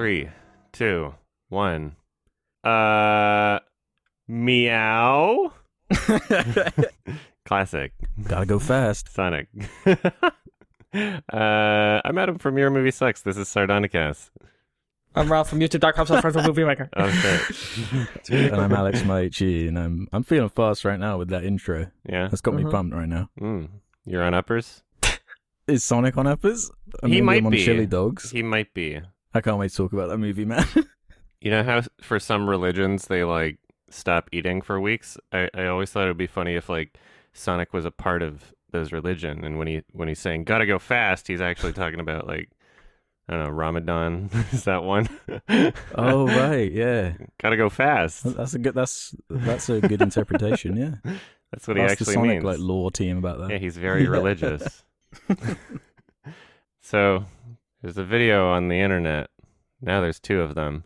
Three, two, one. Uh, meow. Classic Gotta go fast. Sonic. uh, I'm Adam from Your Movie Sucks. This is Sardonicast. I'm Ralph from YouTube.com slash friends with movie maker. Oh shit. and I'm Alex Maichi, and I'm I'm feeling fast right now with that intro. Yeah. That's got me Mhm. pumped right now. Mm. You're on uppers. Is Sonic on uppers? Or He maybe might I'm on be. Chili Dogs. He might be. I can't wait to talk about that movie, man. You know how for some religions they like stop eating for weeks? I, I always thought it would be funny if like Sonic was a part of those religion and when he when he's saying gotta go fast, he's actually talking about like I don't know, Ramadan. Is that one? oh right, yeah. gotta go fast. That's a good. That's that's a good interpretation. Yeah. That's what he Ask actually Sonic means. like law team about that. Yeah, he's very religious. so there's a video on the internet. Now there's two of them.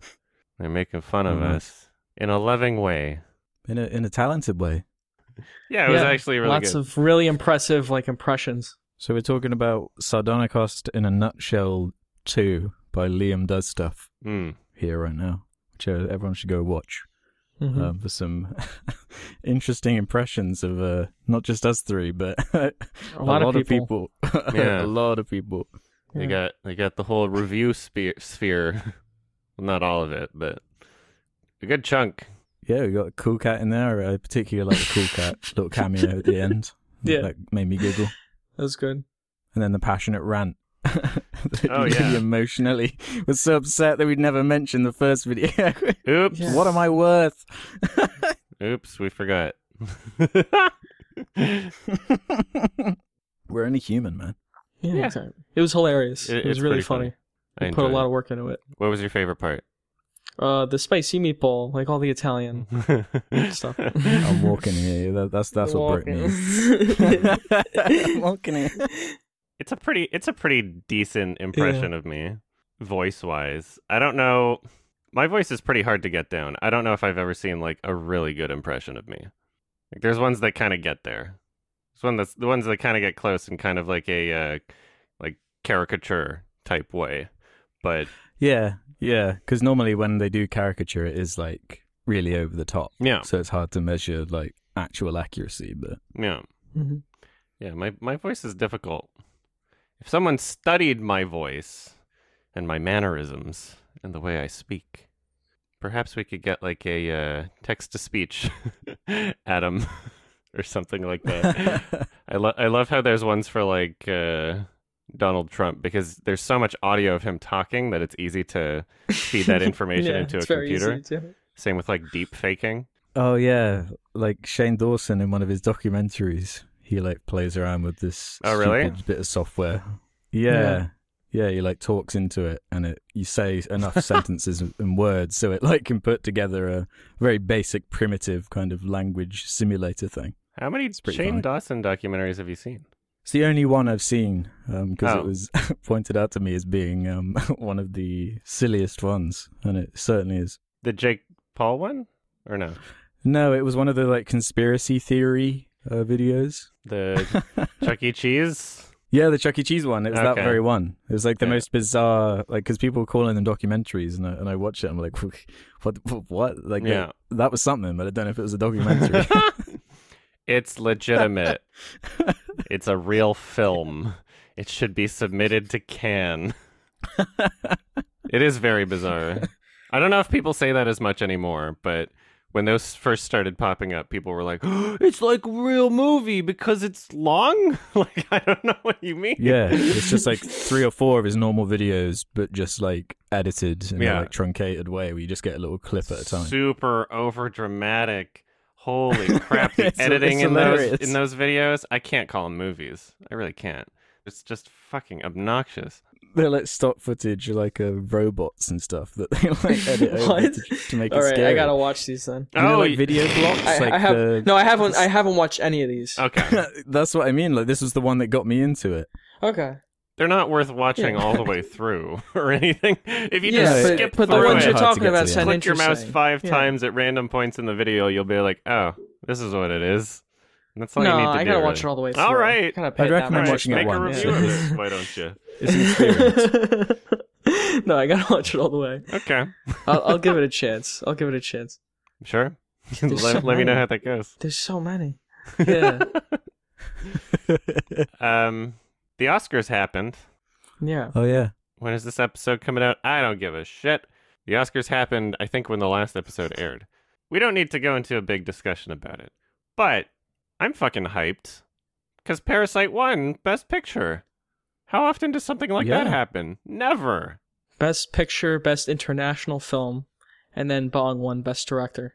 They're making fun of nice. us in a loving way. In a in a talented way. Yeah, it was actually really Lots good. of really impressive like impressions. So we're talking about Sardonicast in a nutshell two by Liam Does Stuff Mm. here right now, which uh, everyone should go watch. Mhm. um, for some interesting impressions of uh, not just us three, but a, lot of people. Yeah. a lot of people. They got they got the whole review sphere, sphere. well, not all of it, but a good chunk. Yeah, we got a cool cat in there. I particularly like the cool cat little cameo at the end. Yeah. that made me giggle. That was good. And then the passionate rant. Oh, he yeah. emotionally was so upset that we'd never mentioned the first video. Oops. Yeah. what am I worth? Oops, we forgot. We're only human, man. Yeah, Yeah. exactly. It was hilarious. It- It, was really pretty funny. I They put a lot it. of work into it. What was your favorite part? Uh, the spicy meatball, like all the Italian stuff. I'm walking here. That, that's that's what broke me. I'm walking here. It's a pretty it's a pretty decent impression of me, voice wise. I don't know my voice is pretty hard to get down. I don't know if I've ever seen like a really good impression of me. Like there's ones that kind of get there. There's one that's the ones that kind of get close in kind of like a uh, like caricature type way. But Yeah, yeah. Because normally when they do caricature, it is like really over the top. yeah, So it's hard to measure like actual accuracy. But yeah. Mhm. Yeah, my my voice is difficult. If someone studied my voice and my mannerisms and the way I speak, perhaps we could get like a uh, text to speech Adam or something like that. I love I love how there's ones for like uh, Donald Trump because there's so much audio of him talking that it's easy to feed that information Yeah, into a computer. easy Same with like deep faking. oh yeah, like Shane Dawson in one of his documentaries, he like plays around with this Oh, really? stupid bit of software. Yeah. Yeah. Yeah, he like talks into it, and it you say enough sentences and words, so it like can put together a very basic, primitive kind of language simulator thing. How many Shane funny. Dawson documentaries have you seen? It's the only one I've seen because Oh. it was pointed out to me as being um, one of the silliest ones, and it certainly is. The Jake Paul one or no? No, it was one of the like conspiracy theory uh, videos. The Chuck E. Cheese. Yeah, the Chuck E. Cheese one. It was that very one. It was like the Yeah. most bizarre, like because people were calling them documentaries, and I, and I watched it. I'm like, what? What? Like, Yeah. that, that was something, but I don't know if it was a documentary. It's legitimate. it's a real film. It should be submitted to Cannes. It is very bizarre. I don't know if people say that as much anymore, but when those first started popping up, people were like, "It's like a real movie because it's long." like I don't know what you mean. yeah, it's just like three or four of his normal videos, but just like edited in Yeah. a like truncated way, where you just get a little clip at a time. super over dramatic. Holy crap! The It's- editing it's in those in those videos, I can't call them movies. I really can't. It's just fucking obnoxious. They're like stock footage, like uh, robots and stuff that they like edit over to, to make All it right, scary. I gotta watch these then. You know, Oh, like video blocks. I, like I have the... no, I haven't. I haven't watched any of these. Okay, That's what I mean. Like this was the one that got me into it. Okay. They're not worth watching Yeah. all the way through or anything. If you Yeah, just but- skip but the ones it, you're talking about the sound click your mouse five Yeah. times at random points in the video, you'll be like, "Oh, this is what it is." And that's all no, you need to I do. gotta really. watch it all the way through. All right. I gotta pay I'd recommend much watching it Make a once. review of Yeah. this. Why don't you? It's an experience. no, I gotta watch it all the way. Okay. I'll, I'll give it a chance. I'll give it a chance. Sure. Let, so let me know how that goes. There's so many. Yeah, Um, the Oscars happened. yeah. oh yeah. When is this episode coming out? I don't give a shit. The Oscars happened, I think, when the last episode aired. We don't need to go into a big discussion about it. But I'm fucking hyped. Because Parasite won Best Picture. How often does something like that happen? Never. Best picture, best international film, and then Bong won best director.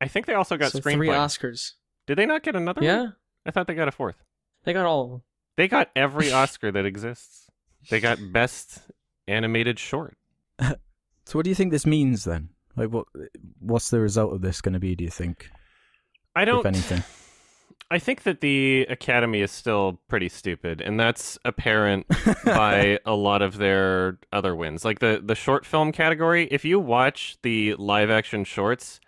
I think they also got so screenplay. three Oscars. Did they not get another one? Yeah, I thought they got a fourth. they got all of them. They got every Oscar that exists. They got Best Animated Short. So what do you think this means then? Like what what's the result of this going to be, do you think? I don't. If anything. I think that the Academy is still pretty stupid, and that's apparent by a lot of their other wins. Like the the short film category, if you watch the live action shorts,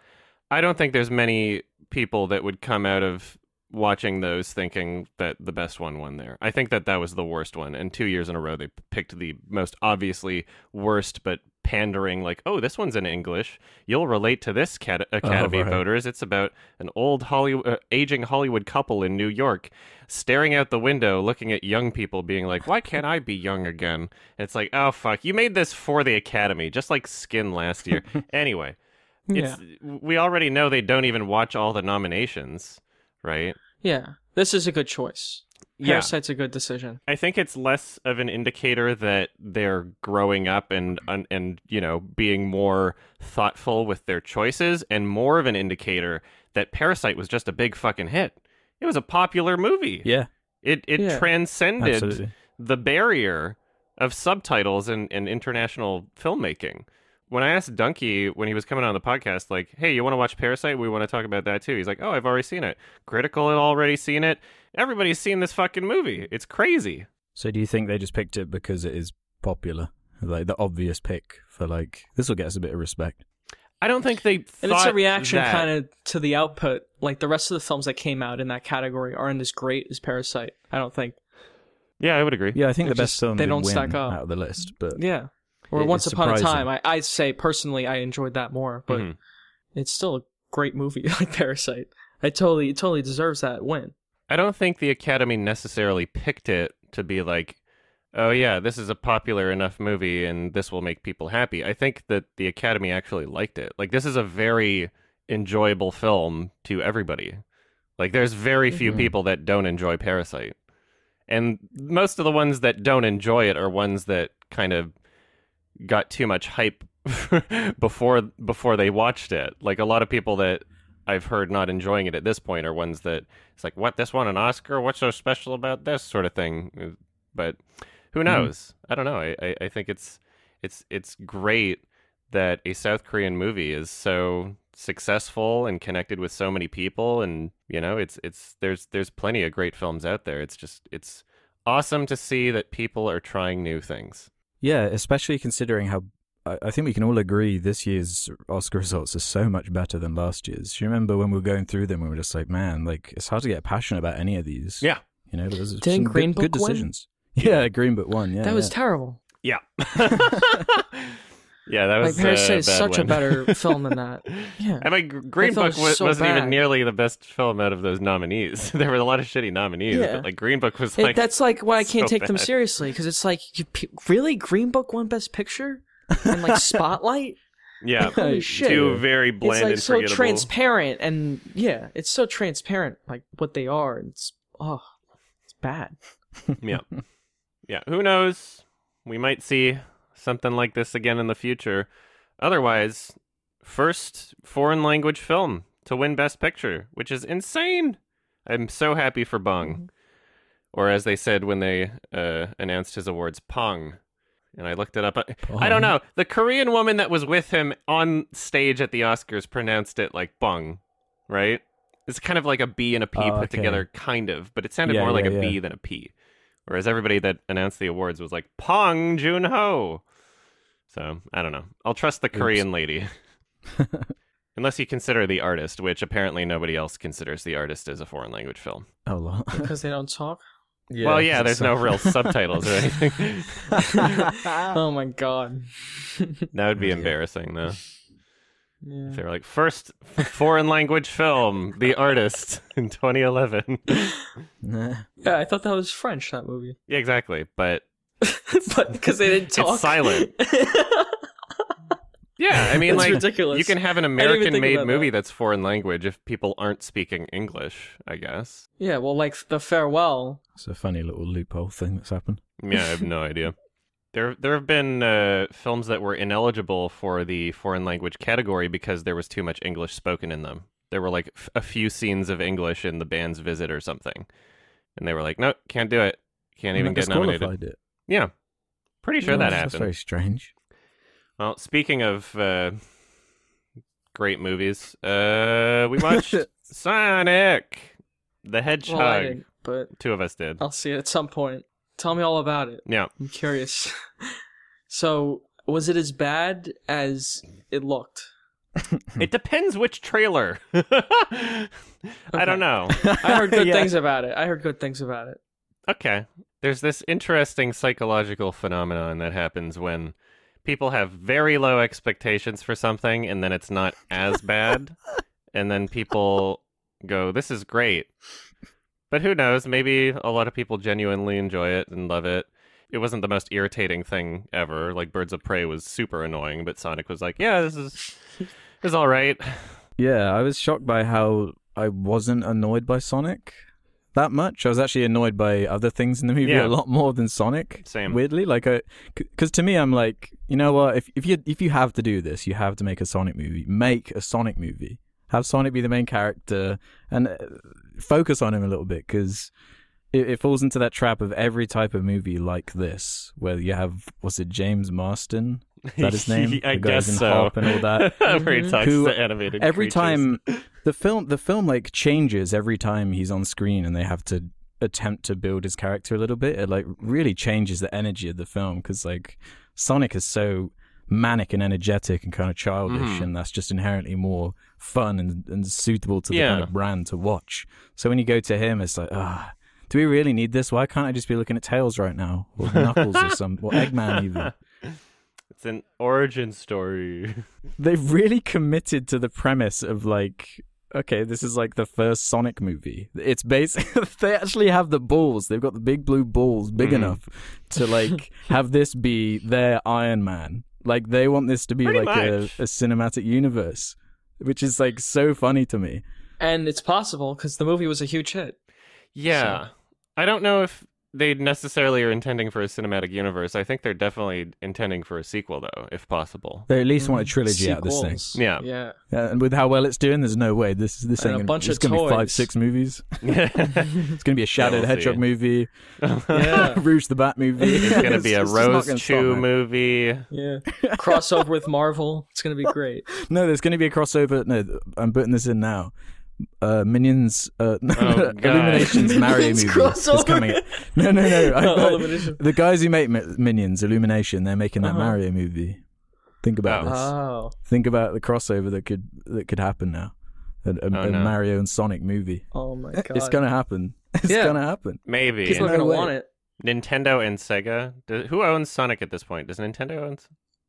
I don't think there's many people that would come out of watching those thinking that the best one won there. I think that that was the worst one, and two years in a row they picked the most obviously worst but pandering like oh this one's in english. You'll relate to this cat- academy right. voters. It's about an old hollywood uh, aging hollywood couple in new york staring out the window looking at young people being like why can't i be young again? And it's like oh fuck. You made this for the academy just like skin last year. Anyway Yeah, it's we already know they don't even watch all the nominations right yeah. This is a good choice. Yeah. Parasite's a good decision. I think it's less of an indicator that they're growing up and and, and you know being more thoughtful with their choices, and more of an indicator that Parasite was just a big fucking hit. It was a popular movie. Yeah, It it Yeah. transcended absolutely. the barrier of subtitles and, and international filmmaking. When I asked Donkey when he was coming on the podcast, like, hey, you want to watch Parasite? We want to talk about that too. He's like, oh, I've already seen it. Critical had already seen it. Everybody's seen this fucking movie. It's crazy. So do you think they just picked it because it is popular? Like the obvious pick for like this will get us a bit of respect. I don't think they And it's a reaction that- kind of to the output. Like the rest of the films that came out in that category aren't as great as Parasite. I don't think. Yeah, I would agree. Yeah, I think They're the best just- film they don't win stack up. out of the list, but Yeah. Or It Once Upon a. Time. I I say personally I enjoyed that more, but Mhm. it's still a great movie like Parasite. I totally it totally deserves that win. I don't think the Academy necessarily picked it to be like, oh yeah, this is a popular enough movie and this will make people happy. I think that the Academy actually liked it. Like this is a very enjoyable film to everybody. Like there's very few Mhm. people that don't enjoy Parasite. And most of the ones that don't enjoy it are ones that kind of got too much hype before before they watched it. Like a lot of people that I've heard not enjoying it at this point are ones that it's like, what, this won an Oscar? What's so special about this sort of thing? But who mm-hmm. knows? I don't know. I, I, I think it's it's it's great that a South Korean movie is so successful and connected with so many people and you know it's it's there's there's plenty of great films out there it's just it's awesome to see that people are trying new things yeah, especially considering how I, I think we can all agree this year's Oscar results are so much better than last year's. Do you remember when we were going through them? We were just like, man, like it's hard to get passionate about any of these. Yeah. you know, but there's Didn't some Green good, good Book win? decisions. Yeah, Green Book won. Yeah, that was yeah. terrible. yeah yeah that was Like Parasite uh, is bad such a better film than that. Yeah. I mean, Green film Book was so wasn't even nearly the best film out of those nominees. there were a lot of shitty nominees, Yeah. but like Green Book was It- that's like why I can't so take them seriously because it's like you, really Green Book won Best Picture and like Spotlight. yeah, Holy shit. two very It's bland like and so transparent and yeah, it's so transparent like what they are. It's oh, it's bad. yeah, yeah. Who knows? We might see something like this again in the future. Otherwise, first foreign language film to win Best Picture, which is insane. I'm so happy for Bong, or as they said when they uh, announced his awards, Pong. And I looked it up. I- I don't know. The Korean woman that was with him on stage at the Oscars pronounced it like Bung, right? It's kind of like a B and a P Oh, put okay. together, kind of, but it sounded Yeah, more like yeah, a B yeah. than a P. Whereas everybody that announced the awards was like Pong Jun Ho. So I don't know. I'll trust the Korean lady, unless you consider the artist, which apparently nobody else considers the artist as a foreign language film. Oh, well. Because they don't talk. Yeah, well, yeah, there's no real subtitles or anything. oh my god. that would be embarrassing, though. If they were like, first foreign language film, The Artist in 2011. Nah. Yeah, I thought that was French. That movie, yeah, exactly. But but because they didn't talk, It's silent. yeah, I mean, That's like, ridiculous. you can have an didn't even think American made movie that. that's foreign language if people aren't speaking English, I guess. yeah, well, like the farewell. It's a funny little loophole thing that's happened. Yeah, I have no idea. There, there have been uh, films that were ineligible for the foreign language category because there was too much English spoken in them. There were like f- a few scenes of English in the band's visit or something, and they were like, "No, can't do it. Can't even And that get nominated." It. Yeah, pretty sure that That's- happened. That's very strange. Well, speaking of uh, great movies, uh, we watched Sonic the Hedgehog. Well, but Two of us did. I'll see it at some point. Tell me all about it. Yeah. I'm curious. so, was it as bad as it looked? It depends which trailer. I don't know. I heard good Yeah. things about it. I heard good things about it. Okay. There's this interesting psychological phenomenon that happens when people have very low expectations for something and then it's not as bad. and then people go, This is great. But who knows? Maybe a lot of people genuinely enjoy it and love it. It wasn't the most irritating thing ever. Like Birds of Prey was super annoying, but Sonic was like, Yeah, this is this is all right. Yeah, I was shocked by how I wasn't annoyed by Sonic that much. I was actually annoyed by other things in the movie Yeah. a lot more than Sonic. Same. Weirdly, like, because to me, I'm like, you know what? If if you if you have to do this, you have to make a Sonic movie. Make a Sonic movie. Have Sonic be the main character and uh, focus on him a little bit because. It, it falls into that trap of every type of movie like this, where you have was it James Marsden? Is that his name? I The guys guess in so. Hop and all that. Where he Mhm. talks Who- to animated every creatures. time the film the film like changes every time he's on screen and they have to attempt to build his character a little bit it like really changes the energy of the film because like sonic is so manic and energetic and kind of childish Mhm. and that's just inherently more fun and, and suitable to the kind of brand to watch so when you go to him it's like ah do we really need this why can't i just be looking at tails right now or knuckles or some or eggman even It's an origin story. they've really committed to the premise of like okay this is like the first sonic movie it's basically they actually have the balls they've got the big blue balls big Mhm. enough to like have this be their iron man like they want this to be Pretty like a, a cinematic universe which is like so funny to me And it's possible because the movie was a huge hit. Yeah. I don't know if they necessarily are intending for a cinematic universe. I think they're definitely intending for a sequel, though, if possible. they at least want a mm, trilogy out of this thing Sequels. Yeah. Yeah. Yeah, and with how well it's doing there's no way this is this And ain't a gonna, bunch it's of gonna be five six movies it's it's gonna be a shadow we'll the hedgehog movie Yeah. rouge the bat movie It's gonna be a It's just Rose gonna stop, Chew movie. Yeah. Crossover with Marvel. It's going to be great. No, there's going to be a crossover. No, I'm putting this in now. Uh, Minions, uh, Oh. Illuminations Mario movie crossover. is coming. No, no, no. I, Oh, I- the guys who make Minions, Illumination, they're making that Uh-huh. Mario movie. Think about Oh. this. Oh. Think about the crossover that could that could happen now. A, a, Oh, a no. Mario and Sonic movie. Oh my god. It's gonna happen. It's Yeah. gonna happen. Maybe. People are No going to way. want it. Nintendo and Sega. Do, who owns Sonic at this point? Does Nintendo own?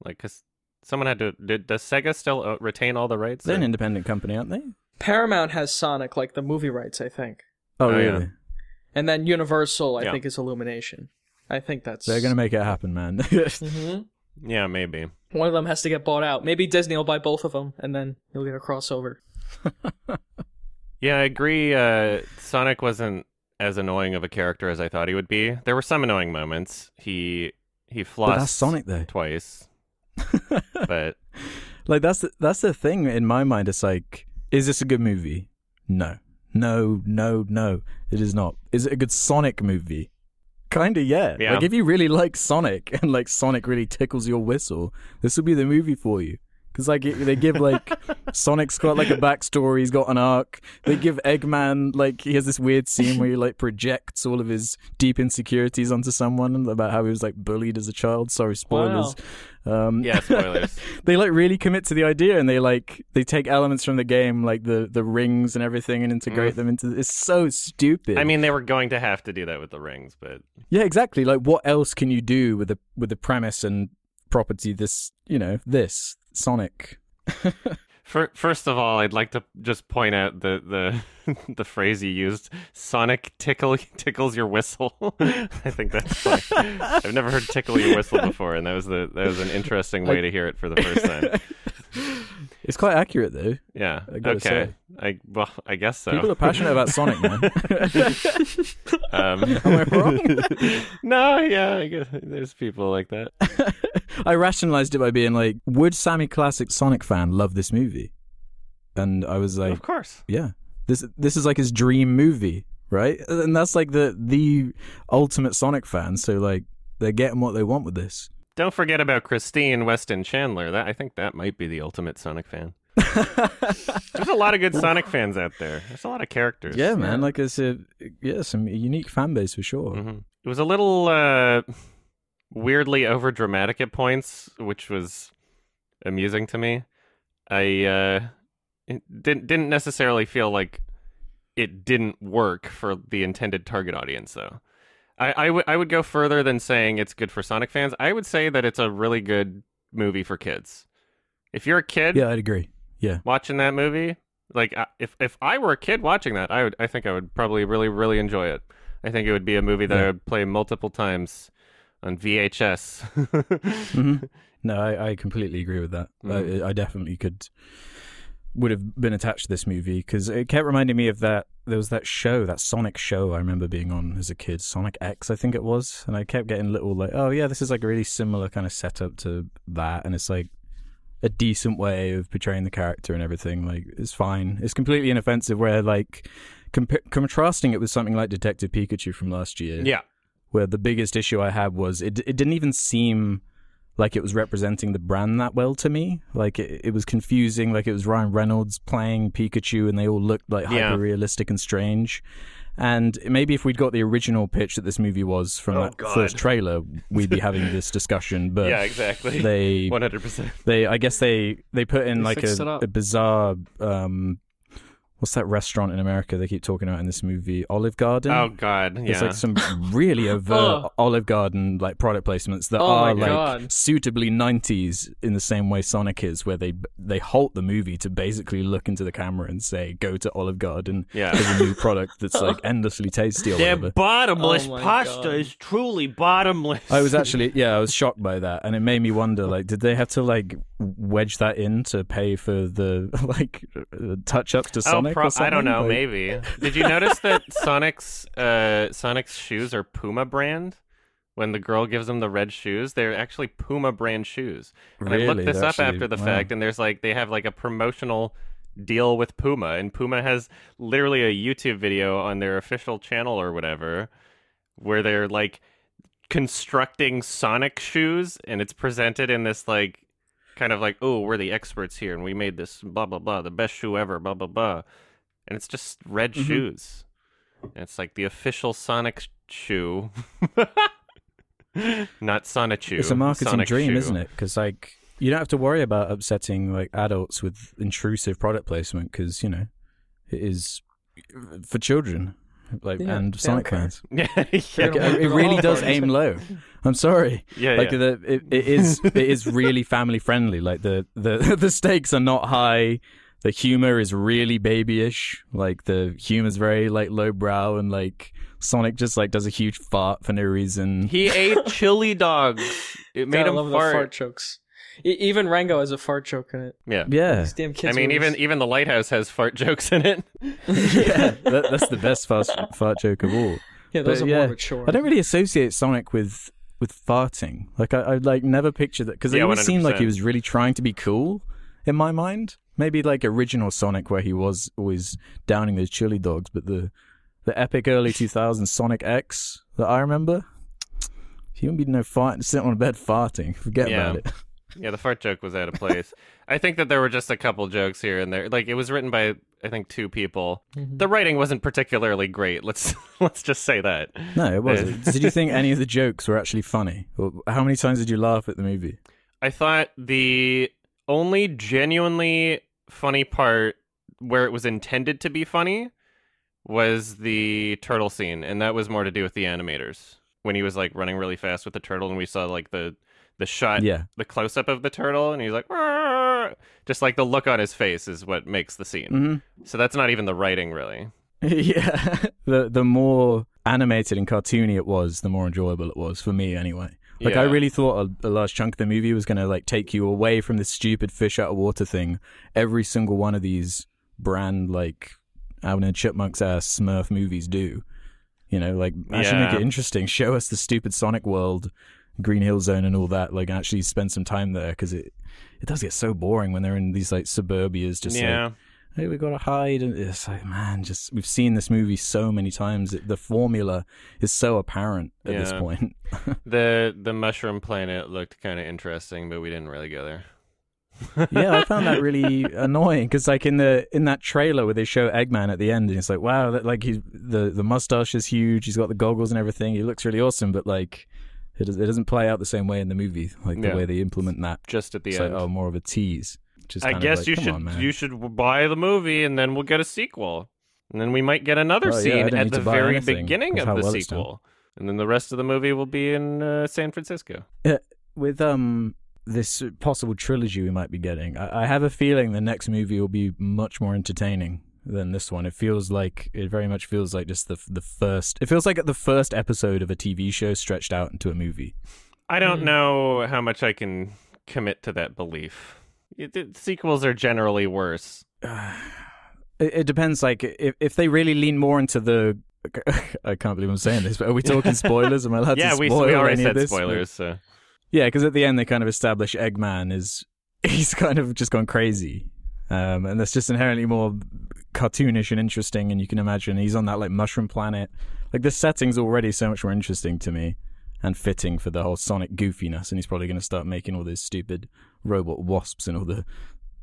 Like, cause someone had to. Did, does Sega still uh, retain all the rights? They're or- an independent company, aren't they? Paramount has Sonic, like the movie rights, I think. Oh, Oh, yeah. really? And then Universal, I Yeah. think, is Illumination. I think that's. They're gonna make it happen, man. hmm Yeah, maybe. One of them has to get bought out. Maybe Disney will buy both of them, and then you'll get a crossover. Yeah, I agree. Uh, Sonic wasn't as annoying of a character as I thought he would be. There were some annoying moments. He he flossed but that's Sonic, though. twice, but like that's the, that's the thing in my mind. It's like, is this a good movie? No, no, no, no. It is not. Is it a good Sonic movie? Kinda, yeah. Yeah. Like if you really like Sonic and like Sonic really tickles your whistle, this will be the movie for you. Because like they give like Sonic's got like a backstory, he's got an arc. They give Eggman like he has this weird scene where he like projects all of his deep insecurities onto someone about how he was like bullied as a child. Sorry, spoilers. Um, Yeah, spoilers. they like really commit to the idea and they like they take elements from the game like the the rings and everything and integrate them into it's so stupid Mm. I mean, they were going to have to do that with the rings, but yeah exactly like what else can you do with the with the premise and property this you know this sonic fir- first of all, I'd like to just point out the the the phrase you used: "Sonic tickle tickles your whistle." I think that's funny. I've never heard "tickle your whistle" before, and that was the that was an interesting way to hear it for the first time. It's quite accurate though Yeah. I okay. say. I well, I guess so. people are passionate about sonic man um, Am I wrong? no, yeah, I guess there's people like that. i rationalized it by being like would sammy classic sonic fan love this movie and i was like of course. yeah this this is like his dream movie right and that's like the the ultimate sonic fan so like they're getting what they want with this Don't forget about Christine Weston Chandler. That I think that might be the ultimate Sonic fan. There's a lot of good Sonic fans out there. There's a lot of characters. yeah man like it's a yeah some unique fan base for sure hmm It was a little uh, weirdly over dramatic at points, which was amusing to me. I uh, didn't didn't necessarily feel like it didn't work for the intended target audience, though. I I would I would go further than saying it's good for Sonic fans. I would say that it's a really good movie for kids. If you're a kid yeah i'd agree yeah watching that movie, like if if I were a kid watching that, I would I think I would probably really really enjoy it. I think it would be a movie that Yeah. I would play multiple times on VHS. hmm no I, I completely agree with that Mhm. I, I definitely could would have been attached to this movie because it kept reminding me of that there was that show that sonic show i remember being on as a kid sonic x i think it was and i kept getting little like oh yeah this is like a really similar kind of setup to that and it's like a decent way of portraying the character and everything like it's fine. It's completely inoffensive where like comp- contrasting it with something like detective pikachu from last year yeah, where the biggest issue I had was it it didn't even seem like it was representing the brand that well to me. Like it, it was confusing. Like it was Ryan Reynolds playing Pikachu, and they all looked like Yeah. hyper realistic and strange. And maybe if we'd got the original pitch that this movie was from Oh, that God. first trailer, we'd be having this discussion. But yeah, exactly. they One hundred percent. they I guess they they put in They like a, a bizarre um what's that restaurant in America they keep talking about in this movie Olive Garden. Oh God, It's yeah. like some really overt Oh. Olive Garden like product placements that Oh are like God. suitably 90s in the same way Sonic is, where they they halt the movie to basically look into the camera and say, "Go to Olive Garden." yeah. There's a new product that's like endlessly tasty or Their whatever. bottomless Oh pasta God. is truly bottomless. I was actually yeah, I was shocked by that, and it made me wonder like, did they have to like wedge that in to pay for the like uh, touch ups to Oh, Sonic? Pro- or something? I don't know. Like- maybe. Did you notice that Sonic's uh, Sonic's shoes are Puma brand? When the girl gives him the red shoes, they're actually Puma brand shoes. And I looked this They're up actually- after the wow. fact, and there's like they have like a promotional deal with Puma, and Puma has literally a YouTube video on their official channel or whatever, where they're like constructing Sonic shoes, and it's presented in this like kind of like, oh, we're the experts here, and we made this blah blah blah, the best shoe ever, blah blah blah, and it's just red Mhm. shoes. And it's like the official Sonic sh- shoe. Not Sonic shoe. It's a marketing Sonic dream, shoe. isn't it? Because like you don't have to worry about upsetting like adults with intrusive product placement because you know it is for children, like Yeah, and Sonic don't fans. Yeah, yeah, Like, walk it really does aim low. I'm sorry. yeah. like yeah. the it, it is it is really family friendly like the the the stakes are not high the humor is really babyish like the humor's very like lowbrow and like sonic just like does a huge fart for no reason He ate chili dogs. It made God, I him love fart. the fart jokes. E- even Rango has a fart joke in it. Yeah. yeah These damn kids. I mean, movies. even even the lighthouse has fart jokes in it. yeah that, that's the best fast fart joke of all yeah, those but are yeah, more mature. i don't really associate sonic with with farting like i, I like never pictured that because it Yeah, always seemed like he was really trying to be cool in my mind maybe like original sonic where he was always downing those chili dogs but the the epic early 2000s sonic x that i remember he wouldn't be no farting sitting on a bed farting forget Yeah. about it Yeah, the fart joke was out of place. I think that there were just a couple jokes here and there. Like it was written by I think two people. Mhm. The writing wasn't particularly great. Let's let's just say that. No, it wasn't. did you think any of the jokes were actually funny? Or how many times did you laugh at the movie? I thought the only genuinely funny part where it was intended to be funny was the turtle scene, and that was more to do with the animators when he was like running really fast with the turtle, and we saw like the the shot, Yeah. the close up of the turtle, and he's like, "Arr!" just like the look on his face is what makes the scene. hmm So that's not even the writing, really. yeah. The the more animated and cartoony it was, the more enjoyable it was for me anyway. Like I really thought a, a large chunk of the movie was going to like take you away from this stupid fish out of water thing. Every single one of these brand like Alvin and Chipmunks ass Smurf movies do. You know, like actually make it interesting. Show us the stupid Sonic World, Green Hill Zone, and all that. Like actually spend some time there because it it does get so boring when they're in these like suburbias. Just yeah. like hey, we gotta hide, and it's like man, just we've seen this movie so many times. It, the formula is so apparent at this point. the the mushroom planet looked kind of interesting, but we didn't really go there. yeah, I found that really annoying because, like in the in that trailer where they show Eggman at the end, and it's like, wow, that, like he the the mustache is huge. He's got the goggles and everything. He looks really awesome, but like it, it doesn't play out the same way in the movie. Like the way they implement that, just at the it's end. like oh, more of a tease. Which is I kind of guess like, you should on, you should buy the movie and then we'll get a sequel. And then we might get another Well, scene don't at the very anything. beginning of the well sequel. And then the rest of the movie will be in uh, San Francisco. with um this possible trilogy we might be getting, I, I have a feeling the next movie will be much more entertaining than this one. It feels like it very much feels like just the the first. It feels like the first episode of a TV show stretched out into a movie. I don't Hmm. know how much I can commit to that belief. It, it- sequels are generally worse. It, it depends. Like if if they really lean more into the. I can't believe I'm saying this, but are we talking spoilers? Am I allowed yeah, to spoil we already said this? spoilers. So. Yeah, because at the end they kind of establish Eggman is he's kind of just gone crazy, um, and that's just inherently more cartoonish and interesting. And you can imagine he's on that like mushroom planet. Like the setting's already so much more interesting to me and fitting for the whole Sonic goofiness. And he's probably going to start making all these stupid robot wasps and all the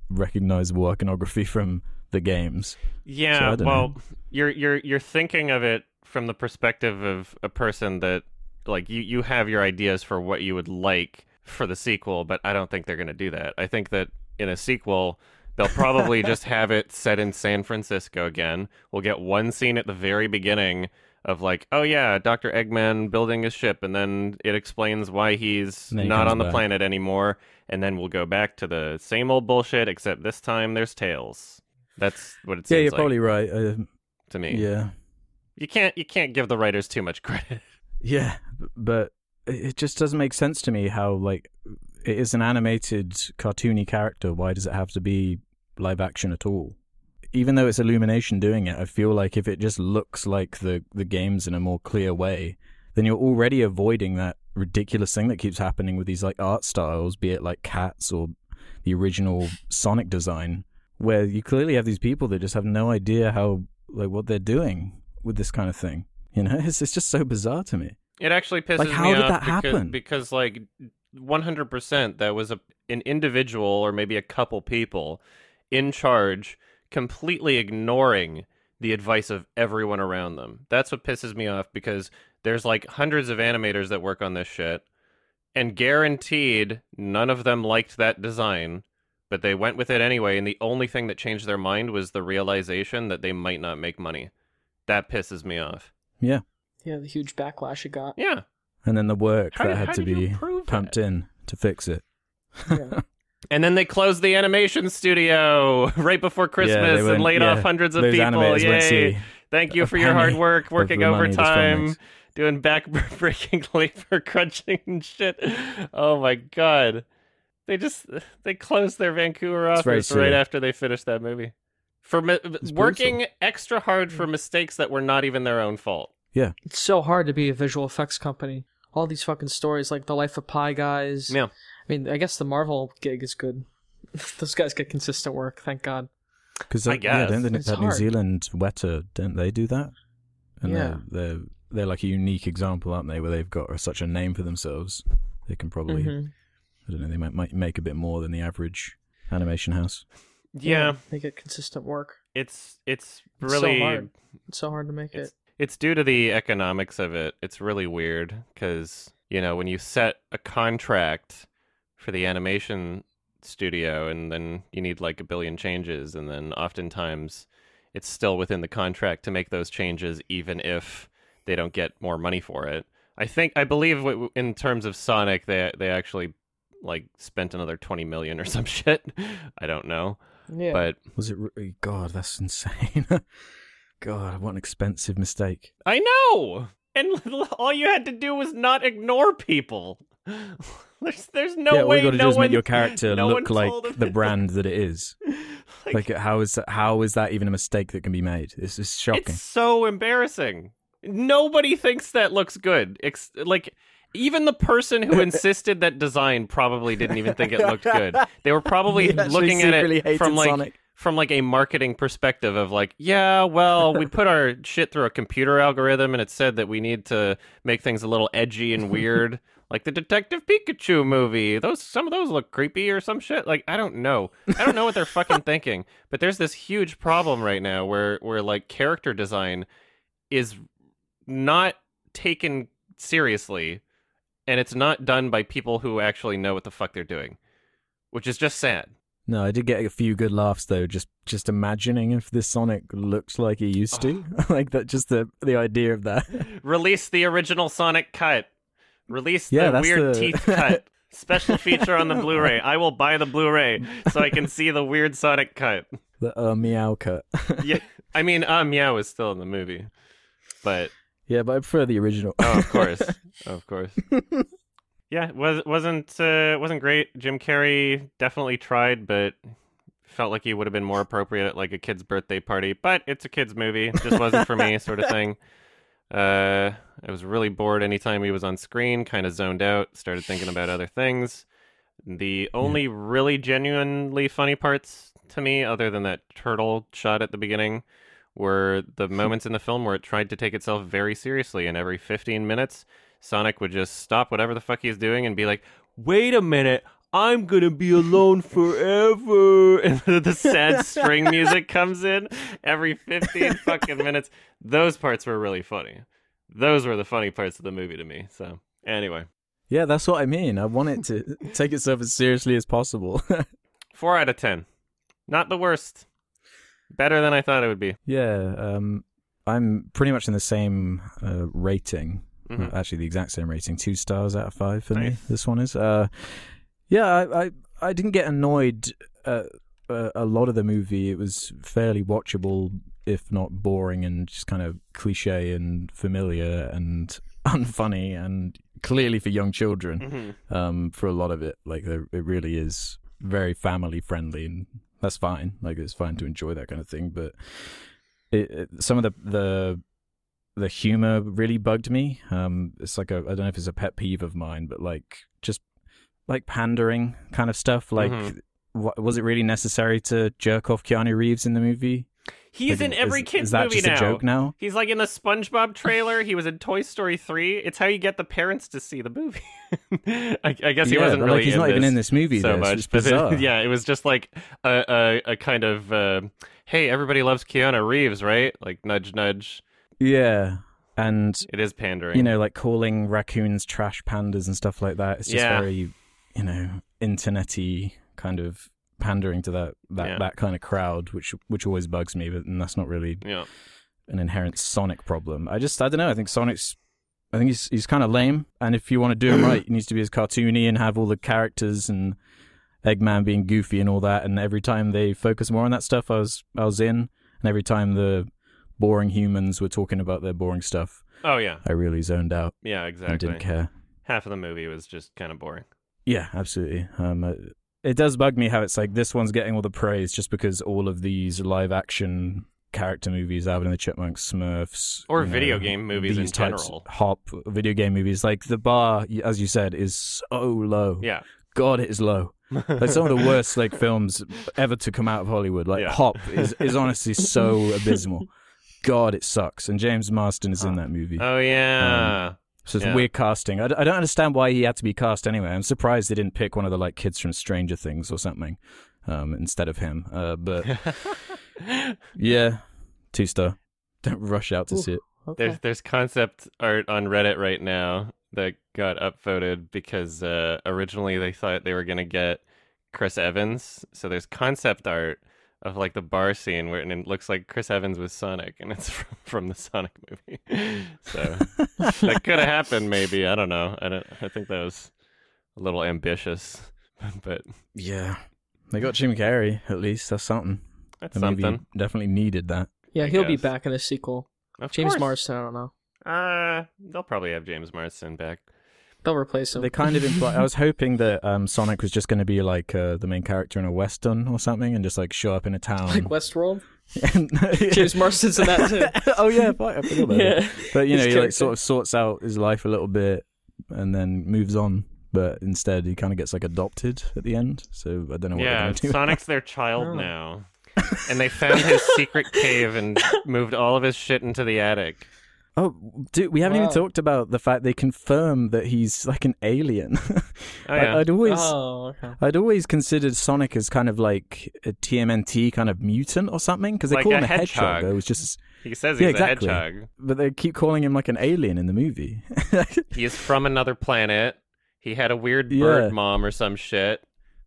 recognizable iconography from the games. Yeah, don't well, know. you're you're you're thinking of it from the perspective of a person that like you you have your ideas for what you would like for the sequel, but I don't think they're going to do that. I think that in a sequel they'll probably just have it set in San Francisco again. We'll get one scene at the very beginning of like, oh yeah, Dr. Eggman building his ship and then it explains why he's he not on the back. planet anymore and then we'll go back to the same old bullshit except this time there's tails. That's what it seems Yeah, you're like probably right. Uh, to me. yeah, You can't you can't give the writers too much credit. Yeah, but it just doesn't make sense to me how like it is an animated cartoony character. Why does it have to be live action at all? Even though it's Illumination doing it, I feel like if it just looks like the the games in a more clear way, then you're already avoiding that ridiculous thing that keeps happening with these like art styles, be it like cats or the original Sonic design, where you clearly have these people that just have no idea how like what they're doing with this kind of thing. You know, it's it's just so bizarre to me. It actually pisses me. Like, how me did off that because, happen? because like 100% that was a an individual or maybe a couple people in charge completely ignoring the advice of everyone around them. That's what pisses me off because there's like hundreds of animators that work on this shit and guaranteed none of them liked that design but they went with it anyway and the only thing that changed their mind was the realization that they might not make money. That pisses me off. Yeah. Yeah, the huge backlash it got. Yeah. And then the work How that did- had to be pumped that? in to fix it. Yeah. And then they closed the animation studio right before Christmas they and laid yeah, off hundreds of people. Yay! Thank you for your hard work, working the money this film overtime, doing back-breaking labor crunching and shit. Oh my god! They just they closed their Vancouver office right silly. after they finished that movie for mi- working extra hard for mistakes that were not even their own fault. Yeah, it's so hard to be a visual effects company. All these fucking stories like the Life of Pi guys. Yeah. I mean, I guess the Marvel gig is good. Those guys get consistent work, thank God. Because I yeah, don't guess. they, It's that New hard. Zealand Weta, don't they do that? And Yeah. they're, they're they're like a unique example, aren't they? Where they've got such a name for themselves, they can probably Mhm. I don't know. They might might make a bit more than the average animation house. Yeah, they get consistent work. it's it's It's so really hard. It's so hard to make it's it. it's due to the economics of it. It's really weird because you know when you set a contract for the animation studio and then you need like a billion changes and then oftentimes it's still within the contract to make those changes even if they don't get more money for it. I think I believe in terms of Sonic they they actually like spent another 20 million or some shit. I don't know. Yeah. But Was it? re- God, that's insane. God, what an expensive mistake. I know. And all you had to do was not ignore people. There's, there's no yeah, way. you got to no do is one, make your character no look like the brand that it is. like, Like, how is that? How is that even a mistake that can be made? This is shocking. it's so embarrassing. Nobody thinks that looks good. Ex- like even the person who insisted that design probably didn't even think it looked good. They were probably looking at it from like Sonic. from like a marketing perspective of like, yeah, well, we put our shit through a computer algorithm and it said that we need to make things a little edgy and weird. Like the Detective Pikachu movie. Those some of those look creepy or some shit. Like I don't know. I don't know what they're fucking thinking. But there's this huge problem right now where where like character design is not taken seriously and it's not done by people who actually know what the fuck they're doing. Which is just sad. No, I did get a few good laughs though. Just just imagining if this Sonic looks like he used to, like that. Just the the idea of that. Release the original Sonic cut. Release Yeah, the weird the- teeth cut. Special feature on the Blu-ray. I will buy the Blu-ray so I can see the weird Sonic cut. the uh, meow cut. Yeah, I mean, uh, Meow is still in the movie, but yeah, but I prefer the original. oh, of course, of course. Yeah, was wasn't uh, wasn't great. Jim Carrey definitely tried, but felt like he would have been more appropriate at like a kid's birthday party. But it's a kids movie, just wasn't for me, sort of thing. Uh, I was really bored anytime he was on screen. Kind of zoned out. Started thinking about other things. The only really genuinely funny parts to me, other than that turtle shot at the beginning, were the moments in the film where it tried to take itself very seriously, and every 15 minutes, Sonic would just stop whatever the fuck he's doing and be like, "Wait a minute." I'm gonna be alone forever, and the sad string music comes in every 15 fucking minutes. Those parts were really funny. Those were the funny parts of the movie to me. So, anyway, yeah, that's what I mean. I want it to take itself as seriously as possible. four out of 10. Not the worst. Better than I thought it would be. yeah, um, I'm pretty much in the same uh, rating. Mhm. Uh, Actually, the exact same rating, two stars out of five for me. This one is. Uh, yeah, I, I I didn't get annoyed at uh, a lot of the movie. It was fairly watchable, if not boring, and just kind of cliche and familiar and unfunny and clearly for young children. Mhm. Um, for a lot of it, like it really is very family friendly, and that's fine. Like it's fine to enjoy that kind of thing, but it, it, some of the the the humor really bugged me. Um, it's like a I don't know if it's a pet peeve of mine, but like like pandering kind of stuff. Like, Mhm. wa- was it really necessary to jerk off Keanu Reeves in the movie? He's Like, in every is, kid's is that movie just now. a joke now? He's like in the SpongeBob trailer. He was in Toy Story 3. It's how you get the parents to see the movie. I, I guess he yeah, wasn't really like he's in not this even in this movie so though. much. It- yeah, it was just like a, a, a kind of, uh, hey, everybody loves Keanu Reeves, right? Like nudge, nudge. yeah, and It is pandering. you know, like calling raccoons trash pandas and stuff like that. It's just Yeah. very, you know, internety kind of pandering to that that, Yeah. that kind of crowd, which which always bugs me. But and that's not really yeah. an inherent Sonic problem. I just I don't know. I think Sonic's. I think he's he's kind of lame, and if you want to do him right, he needs to be as cartoony and have all the characters and Eggman being goofy and all that. And every time they focus more on that stuff, I was I was in, and every time the boring humans were talking about their boring stuff, Oh, yeah. I really zoned out Yeah, exactly. didn't care. Half of the movie was just kind of boring. Yeah, absolutely. Um, uh, it does bug me how it's like this one's getting all the praise just because all of these live action character movies, Alvin and the Chipmunks, Smurfs, Or you know, video game movies in general. Hop video game movies, like the bar, as you said, is so low. Yeah. God, it is low. Like some of the worst like films ever to come out of Hollywood. Like Yeah. Hop is is honestly so abysmal. God, it sucks. And James Marsden is in that movie. Oh, yeah. So it's Yeah. weird casting. I don't understand why he had to be cast anyway. I'm surprised they didn't pick one of the like kids from Stranger Things or something um, instead of him. Uh, but yeah, two star. Don't rush out to Ooh. see it. Okay. There's there's concept art on Reddit right now that got upvoted because uh, originally they thought they were gonna get Chris Evans. So there's concept art of like the bar scene where and it looks like Chris Evans was Sonic, and it's from, from the Sonic movie. so that could have happened, maybe. I don't know. I don't. I think that was a little ambitious, but Yeah, they got Jim Carrey at least. That's something. that's The movie something. definitely needed that. yeah, I he'll be back in a sequel. Of James course. Marsden, I don't know. Uh, they'll probably have James Marsden back. They'll replace him. They kind of imply. I was hoping that um, Sonic was just going to be like uh, the main character in a western or something, and just like show up in a town. like Westworld. And- James Marsden's in that too. oh yeah, fuck, I forgot about that. yeah. But you know, His he like sort of sorts out his life a little bit and then moves on. But instead, he kind of gets like adopted at the end. So I don't know what they're Yeah, going to do. Sonic's their child Oh. now. and they found his secret cave and moved all of his shit into the attic. Oh, dude, we haven't Wow. even talked about the fact they confirm that he's like an alien. Oh yeah. I, would always, Oh, okay. I'd always considered Sonic as kind of like a TMNT kind of mutant or something because they Like call a him a hedgehog. hedgehog. It was just, he says he's Yeah, exactly. a hedgehog. but they keep calling him like an alien in the movie. He is from another planet. He had a weird Yeah. bird mom or some shit.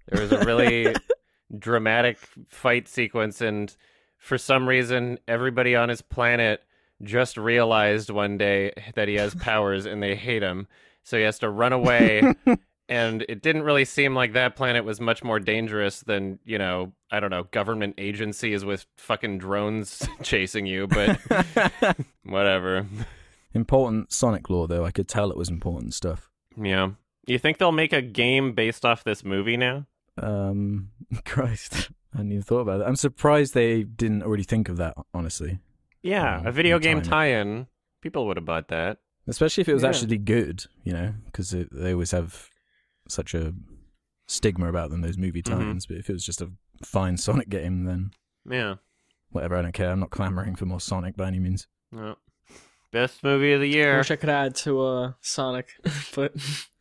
There was a really dramatic fight sequence, and for some reason, everybody on his planet just realized one day that he has powers and they hate him. So he has to run away. and it didn't really seem like that planet was much more dangerous than, you know, I don't know, government agencies with fucking drones chasing you, but whatever. important Sonic lore, though. I could tell it was important stuff. Yeah. You think they'll make a game based off this movie now? Um, Christ, I hadn't even thought about that. I'm surprised they didn't already think of that. Honestly, Yeah, Um, a video game tie-in. People would have bought that. especially if it was Yeah. actually good, you know, because they always have such a stigma about them. Those movie Mhm. tie-ins. But if it was just a fine Sonic game, then Yeah. whatever. I don't care. I'm not clamoring for more Sonic by any means. No. Best movie of the year. I year. wish I could add to uh, Sonic, but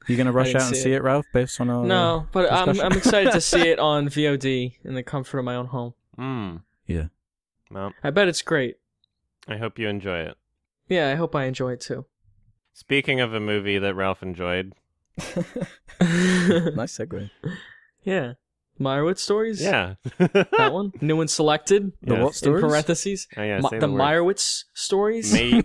You gonna rush out and see see it. it, Ralph? Based on our no. But I'm. I'm excited to see it on VOD in the comfort of my own home. Mm. Yeah. Well, I bet it's great. I hope you enjoy it. Yeah, I hope I enjoy it too. Speaking of a movie that Ralph enjoyed, nice segue. yeah, Meyerowitz stories. yeah. that one. New and selected. The Yes. what In stories? parentheses. Oh, yeah, Mi- say the the. Meyerowitz stories. May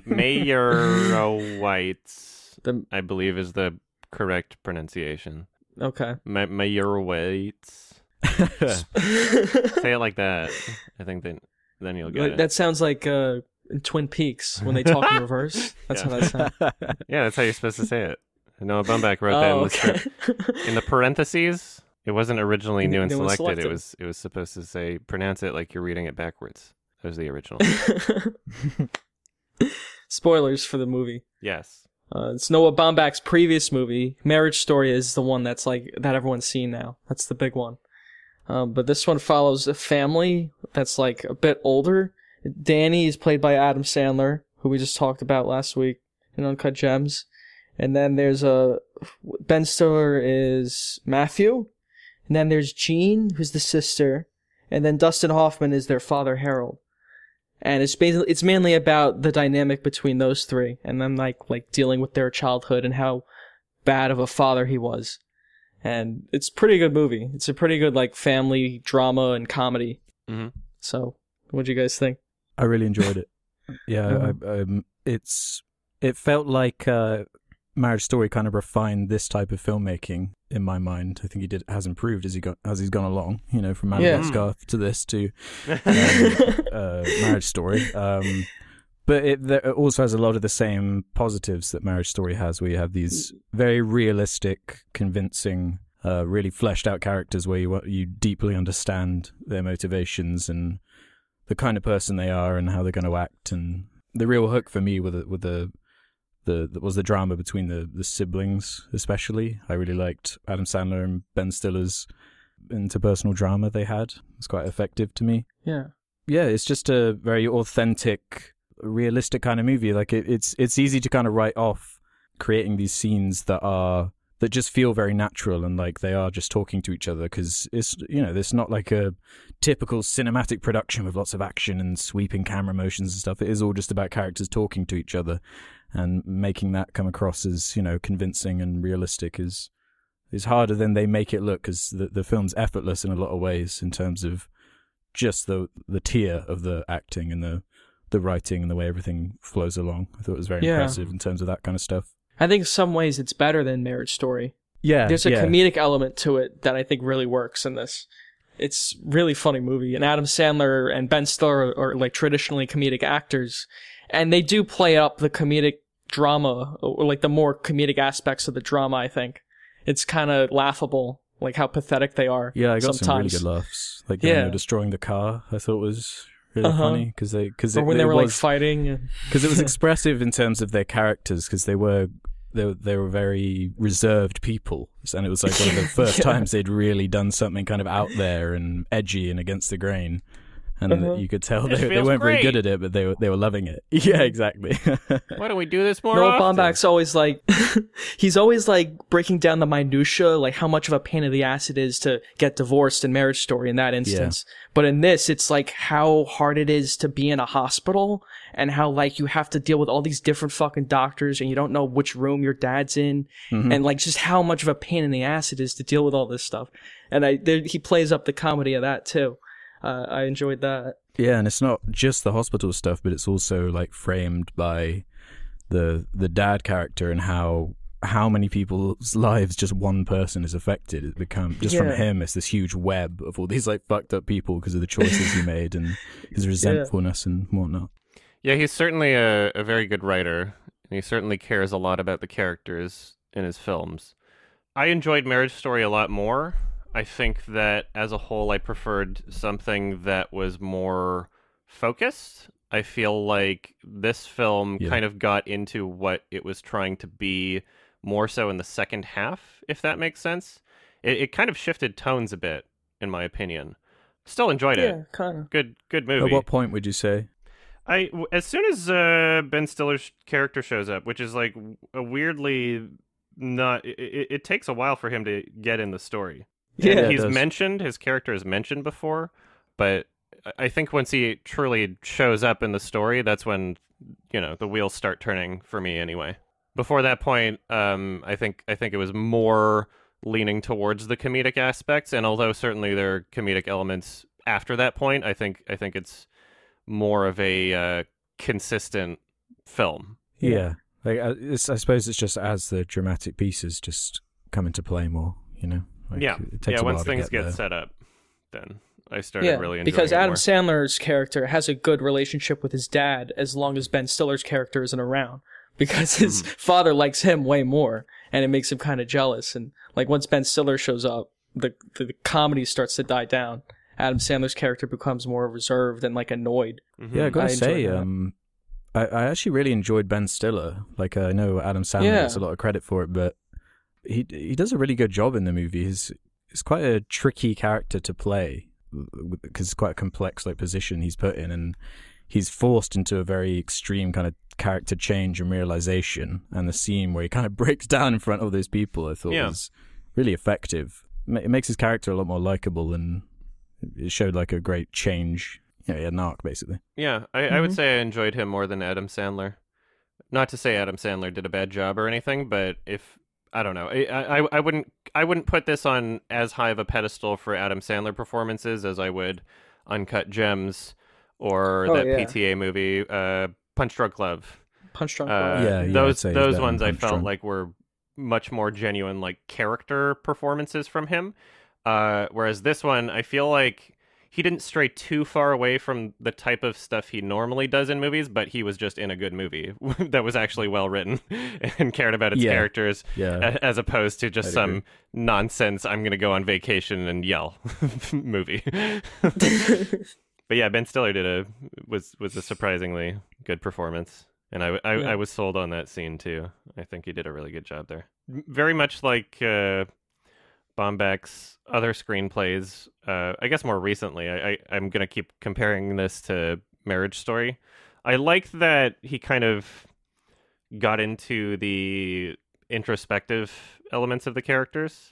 Meyerowitz, the I believe, is the correct pronunciation. okay. May- Meyerowitz. Say it like that. I think then then you'll get Like, it. that sounds like uh, in Twin Peaks when they talk in reverse. That's Yeah. how that sounds. Yeah, that's how you're supposed to say it. Noah Baumbach wrote that in oh, the script. In the parentheses, it wasn't originally new and and selected. It was it was supposed to say pronounce it like you're reading it backwards. That was the original. Spoilers for the movie. yes. Uh, it's Noah Baumbach's previous movie. Marriage Story is the one that's like that everyone's seen now. That's the big one. Um, but this one follows a family that's like a bit older. Danny is played by Adam Sandler, who we just talked about last week in Uncut Gems. And then there's a Ben Stiller is Matthew, and then there's Jean, who's the sister, and then Dustin Hoffman is their father Harold. And it's basically it's mainly about the dynamic between those three. And then like like dealing with their childhood and how bad of a father he was. And it's a pretty good movie. It's a pretty good like family drama and comedy. Mhm. so what do you guys think I really enjoyed it. Yeah, Yeah. I, um, it's it felt like uh, Marriage Story kind of refined this type of filmmaking in my mind. I think he did has improved as he got as he's gone along. You know, from Yeah. Madagascar to this to uh, Marriage Story. Um, but it, there it also has a lot of the same positives that Marriage Story has, where you have these very realistic, convincing, uh, really fleshed out characters where you you deeply understand their motivations and the kind of person they are and how they're going to act. And the real hook for me with the, with the the, was the drama between the the siblings, especially. I really liked Adam Sandler and Ben Stiller's interpersonal drama they had. It's quite effective to me yeah yeah, it's just a very authentic, realistic kind of movie. Like it, it's it's easy to kind of write off creating these scenes that are that just feel very natural and like they are just talking to each other because it's you know it's not like a typical cinematic production with lots of action and sweeping camera motions and stuff it is all just about characters talking to each other and making that come across as you know convincing and realistic is is harder than they make it look because the the film's effortless in a lot of ways in terms of just the the tier of the acting and the the writing and the way everything flows along. I thought it was very Yeah. impressive in terms of that kind of stuff. I think in some ways it's better than Marriage Story. Yeah, There's a yeah. comedic element to it that I think really works in this. It's really funny movie, and Adam Sandler and Ben Stiller are, are like traditionally comedic actors, and they do play up the comedic drama or like the more comedic aspects of the drama. I think it's kind of laughable, like how pathetic they are. Yeah, I got some really good laughs. Like Yeah. they were destroying the car, I thought was really Uh-huh. funny because they because when they were like fighting. because it was expressive in terms of their characters because they were they were, they were very reserved people and it was like one of the first Yeah. times they'd really done something kind of out there and edgy and against the grain and Uh-huh. you could tell they, they weren't very good at it but they were they were loving it yeah exactly Why don't we do this more Noah often? Baumbach's always like, he's always like breaking down the minutia, like how much of a pain in the ass it is to get divorced in Marriage Story in that instance. But in this, it's like how hard it is to be in a hospital and how like you have to deal with all these different fucking doctors and you don't know which room your dad's in Mhm. and like just how much of a pain in the ass it is to deal with all this stuff. And I, there, he plays up the comedy of that too. Uh, I enjoyed that. Yeah, and it's not just the hospital stuff, but it's also like framed by the the dad character and how how many people's lives just one person is affected. It become just from him, it's this huge web of all these like fucked up people because of the choices he made and his resentfulness and whatnot. Yeah, he's certainly a, a very good writer, and he certainly cares a lot about the characters in his films. I enjoyed Marriage Story a lot more. I think that as a whole, I preferred something that was more focused. I feel like this film Yeah. kind of got into what it was trying to be more so in the second half, if that makes sense. It, it kind of shifted tones a bit, in my opinion. Still enjoyed it. Yeah, kind of. Good, good movie. At what point would you say? I as soon as uh, Ben Stiller's character shows up, which is like a weirdly not. It, it, it takes a while for him to get in the story. Yeah, it he's mentioned his character is mentioned before, but I- I think once he truly shows up in the story, that's when you know the wheels start turning for me. Anyway, before that point, um, I think I think it was more leaning towards the comedic aspects, and although certainly there are comedic elements after that point, I think I think it's more of a uh, consistent film. Yeah, Yeah. like uh, it's, I suppose it's just as the dramatic pieces just come into play more. You know, like, yeah, it takes yeah. a while Once things get get, set up, then I started yeah, really enjoying it. because it Adam more. Sandler's character has a good relationship with his dad as long as Ben Stiller's character isn't around. Because his Mm-hmm. father likes him way more, and it makes him kind of jealous. And like once Ben Stiller shows up, the, the the comedy starts to die down. Adam Sandler's character becomes more reserved and like annoyed. Mhm. Yeah, I gotta I say, that. um, I, I actually really enjoyed Ben Stiller. Like I know Adam Sandler Yeah. gets a lot of credit for it, but he he does a really good job in the movie. He's it's quite a tricky character to play because it's quite a complex like position he's put in, and he's forced into a very extreme kind of character change and realization. And the scene where he kind of breaks down in front of those people, I thought Yeah. was really effective. It makes his character a lot more likable, and it showed like a great change. Yeah, he had an arc basically. Yeah, I, I would Mhm. say I enjoyed him more than Adam Sandler. Not to say Adam Sandler did a bad job or anything, but if I don't know, I, I I wouldn't I wouldn't put this on as high of a pedestal for Adam Sandler performances as I would Uncut Gems or Oh, that yeah. PTA movie, uh, Punch Drunk Love. Punch drunk. Uh, Love. Yeah, yeah, those those ones I felt Drunk. like were much more genuine, like character performances from him. Uh, whereas this one, I feel like he didn't stray too far away from the type of stuff he normally does in movies, but he was just in a good movie that was actually well written and cared about its Yeah. characters, Yeah. as opposed to just I'd some agree. nonsense. I'm going to go on vacation and yell movie. but yeah, Ben Stiller did a was was a surprisingly good performance, and I I, Yeah. I was sold on that scene too. I think he did a really good job there. Very much like uh, Baumbach's other screenplays. Uh, I guess more recently, I, I I'm gonna keep comparing this to Marriage Story. I like that he kind of got into the introspective elements of the characters,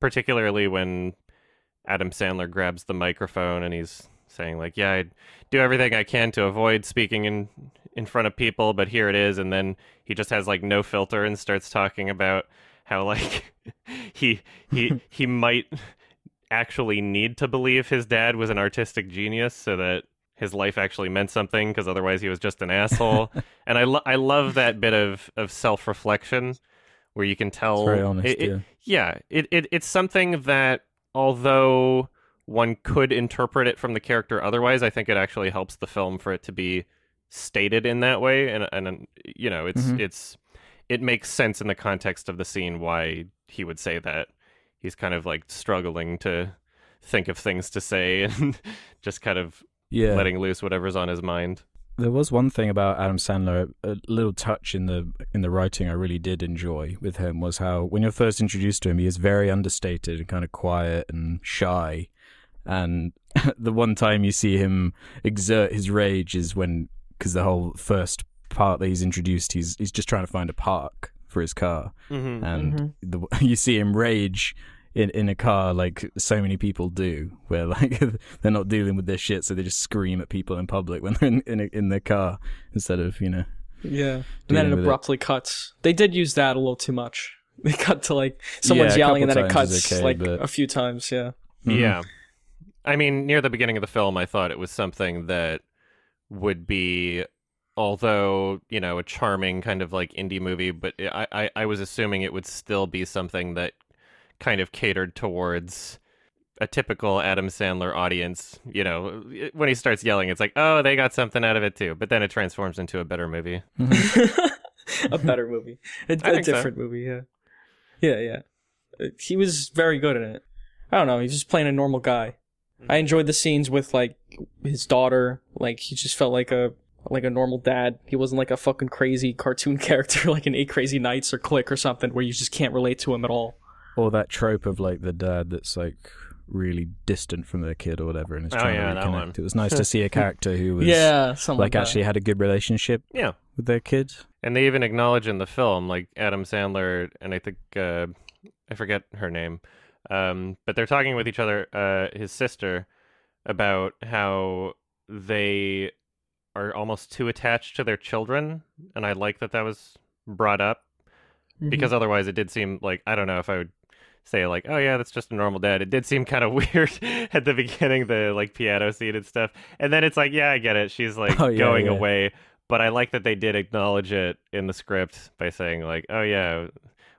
particularly when Adam Sandler grabs the microphone and he's saying like, "Yeah, I do everything I can to avoid speaking in in front of people, but here it is." And then he just has like no filter and starts talking about how like he he he might actually need to believe his dad was an artistic genius so that his life actually meant something because otherwise he was just an asshole. and I lo- I love that bit of of self reflection where you can tell honest, it- it- yeah. yeah, it, it it's something that although one could interpret it from the character otherwise, I think it actually helps the film for it to be stated in that way and and you know, it's Mhm. it's it makes sense in the context of the scene why he would say that. He's kind of like struggling to think of things to say and just kind of Yeah. letting loose whatever's on his mind. There was one thing about Adam Sandler, a little touch in the in the writing I really did enjoy with him was how when you're first introduced to him, he is very understated and kind of quiet and shy. And the one time you see him exert his rage is when, because the whole first part that he's introduced, he's he's just trying to find a park for his car, Mm-hmm. and the, you see him rage in in a car like so many people do, where like they're not dealing with their shit, so they just scream at people in public when they're in in, a, in their car instead of you know. Yeah. And then it with it. abruptly cuts. They did use that a little too much. They cut to like someone's Yeah, yelling and then it cuts okay, like but- a few times, yeah. Mhm. Yeah. I mean, near the beginning of the film, I thought it was something that would be, although, you know, a charming kind of like indie movie, but I, I, I was assuming it would still be something that kind of catered towards a typical Adam Sandler audience. You know, when he starts yelling, it's like, oh, they got something out of it too. But then it transforms into a better movie. a better movie. a so. different movie, yeah. Yeah, yeah. Uh, He was very good in it. I don't know, he's just playing a normal guy. I enjoyed the scenes with like his daughter. Like he just felt like a like a normal dad. He wasn't like a fucking crazy cartoon character like in Eight Crazy Nights or Click or something where you just can't relate to him at all. Or that trope of like the dad that's like really distant from their kid or whatever, and is Oh, trying yeah, to that reconnect. one. It was nice to see a character who was yeah, like like, actually had a good relationship Yeah. with their kid. And they even acknowledge in the film, like Adam Sandler and I think uh, I forget her name, um, but they're talking with each other, uh, his sister, about how they are almost too attached to their children, and I like that that was brought up that. because mm-hmm. otherwise it did seem like I don't know if I would say like oh yeah that's just a normal dad it did seem kind of weird at the beginning the like piano scene and stuff and then it's like yeah I get it she's like Oh, yeah, going yeah. away but I like that they did acknowledge it in the script by saying like oh yeah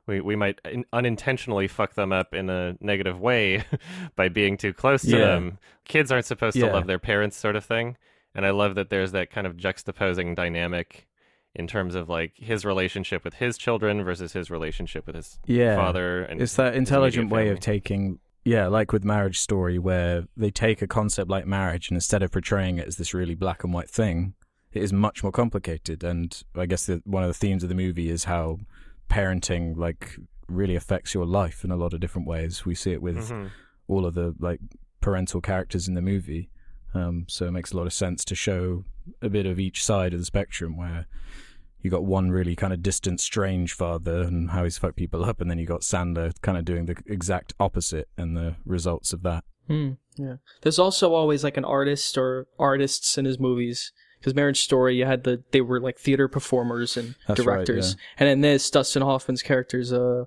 we we might in- unintentionally fuck them up in a negative way by being too close to Yeah. them kids aren't supposed to love their parents sort of thing and I love that there's that kind of juxtaposing dynamic in terms of like his relationship with his children versus his relationship with his Yeah, father and it's that intelligent way of taking yeah like with marriage story where they take a concept like marriage and instead of portraying it as this really black and white thing it is much more complicated. And i guess the, one of the themes of the movie is how parenting like really affects your life in a lot of different ways. We see it with Mhm. all of the like parental characters in the movie um, so it makes a lot of sense to show a bit of each side of the spectrum where you got one really kind of distant, strange father and how he's fucked people up, and then you got Sandler kind of doing the exact opposite and the results of that. Hmm, yeah. There's also always like an artist or artists in his movies. Because Marriage Story, you had the they were like theater performers and That's right, directors, and in this, Dustin Hoffman's character's a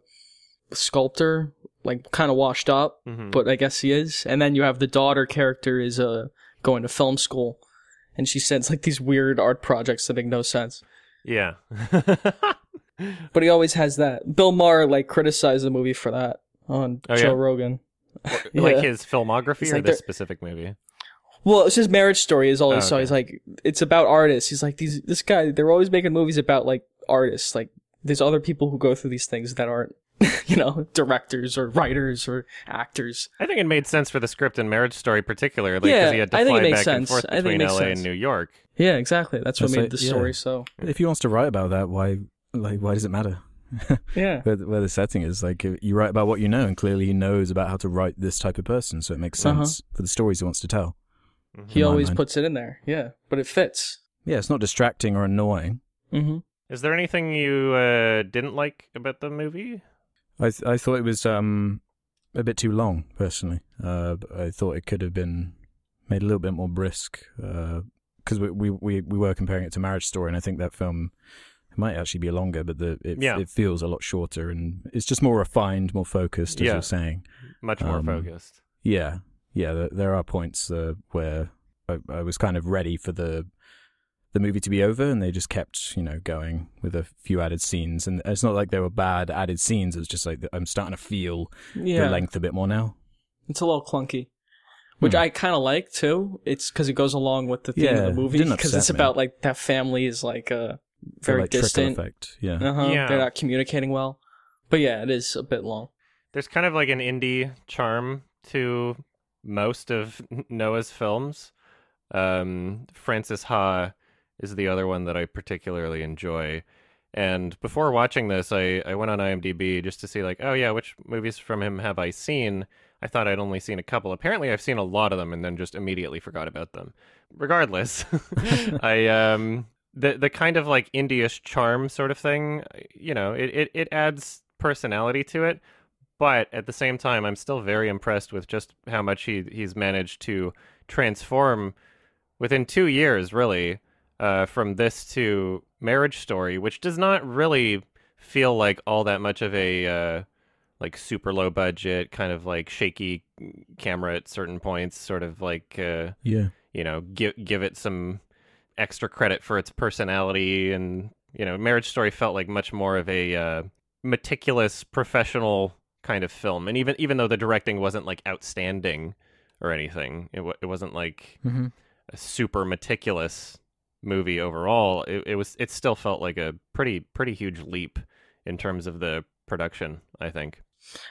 sculptor, like kind of washed up, Mhm. but I guess he is. And then you have the daughter character is uh, going to film school, and she sends like these weird art projects that make no sense. yeah But he always has that. Bill Maher like criticized the movie for that on Oh, Joe yeah? Rogan. like his filmography It's or like this specific movie Well, it's his marriage story is all Oh, saw. okay. He's like, it's about artists. He's like, these, this guy, they're always making movies about like artists. Like, there's other people who go through these things that aren't, you know, directors or writers or actors. I think it made sense for the script and Marriage Story particularly because Yeah, he had to I think it fly makes back and sense. forth I think it between LA sense. and New York Yeah, exactly. That's what That's made like- the yeah. story so. If he wants to write about that, why, like, why does it matter? Yeah. where, where the setting is like you write about what you know, and clearly he knows about how to write this type of person, so it makes Uh-huh. sense for the stories he wants to tell. He in my always mind. puts it in there. Yeah. But it fits. Yeah, it's not distracting or annoying. hmm Is there anything you uh, didn't like about the movie? I th- I thought it was um a bit too long personally. Uh, I thought it could have been made a little bit more brisk because we, we we we were comparing it to Marriage Story, and I think that film might actually be longer, but the it, Yeah. it feels a lot shorter and it's just more refined, more focused, as Yeah. you're saying. Much more Um, focused. Yeah, yeah. There, there are points uh, where I, I was kind of ready for the the movie to be over, and they just kept, you know, going with a few added scenes. And it's not like they were bad added scenes. It's just like I'm starting to feel Yeah, the length a bit more now. it's a little clunky, which Hmm. I kind of like too. It's because it goes along with the theme Yeah, of the movie because upset it's me. about like that family is like uh very like, distant. effect. Yeah. Uh-huh. Yeah. They're not communicating well. But yeah, it is a bit long. There's kind of like an indie charm to most of Noah's films. Um, Francis Ha is the other one that I particularly enjoy. And before watching this, I, I went on IMDb just to see, like, oh, yeah, which movies from him have I seen? I thought I'd only seen a couple. Apparently, I've seen a lot of them and then just immediately forgot about them. Regardless, I um the the kind of like indie-ish charm sort of thing, you know, it, it, it adds personality to it. But at the same time, I'm still very impressed with just how much he he's managed to transform within two years, really, uh, from this to Marriage Story, which does not really feel like all that much of a uh, like super low budget, kind of like shaky camera at certain points, sort of like uh, Yeah. you know give give it some extra credit for its personality and you know marriage story felt like much more of a uh, meticulous professional kind of film and even even though the directing wasn't like outstanding or anything it, wa it wasn't like Mm-hmm. a super meticulous movie overall it, it was it still felt like a pretty pretty huge leap in terms of the production i think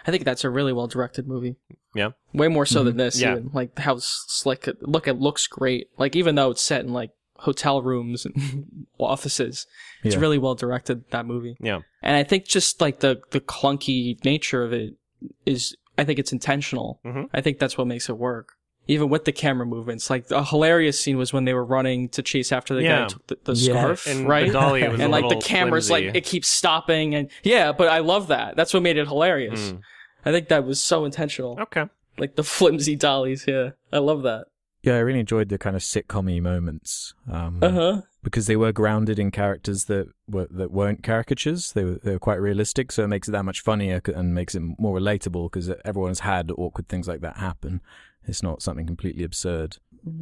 I think that's a really well directed movie. Yeah. Way more so than this. Yeah. Even. Like how slick. it- Look, it looks great. Like even though it's set in like hotel rooms and offices, it's Yeah. really well directed. That movie. yeah And I think just like the the clunky nature of it is, I think it's intentional. Mhm. I think that's what makes it work. Even with the camera movements, like a hilarious scene was when they were running to chase after the guy Yeah. who took the, the Yeah. scarf, and right? the dolly was and a like the camera's flimsy. like it keeps stopping, and yeah, but I love that. That's what made it hilarious. Mm. I think that was so intentional. okay Like the flimsy dollies, yeah. I love that. Yeah, I really enjoyed the kind of sitcom moments. Um, Uh huh. Because they were grounded in characters that were that weren't caricatures. They were they were quite realistic, so it makes it that much funnier and makes it more relatable because everyone's had awkward things like that happen. It's not something completely absurd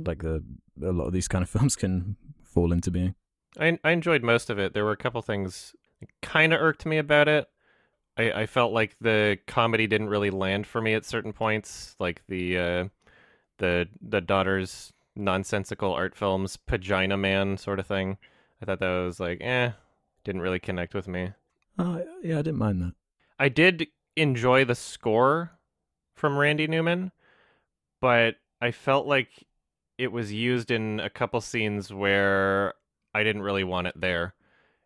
like the a lot of these kind of films can fall into being. I I enjoyed most of it. There were a couple things kind of irked me about it. I, I felt like the comedy didn't really land for me at certain points, like the uh, the the daughter's nonsensical art films, Pagina Man sort of thing. I thought that was like, eh, didn't really connect with me. Oh, yeah, I didn't mind that. I did enjoy the score from Randy Newman, but I felt like it was used in a couple scenes where I didn't really want it there.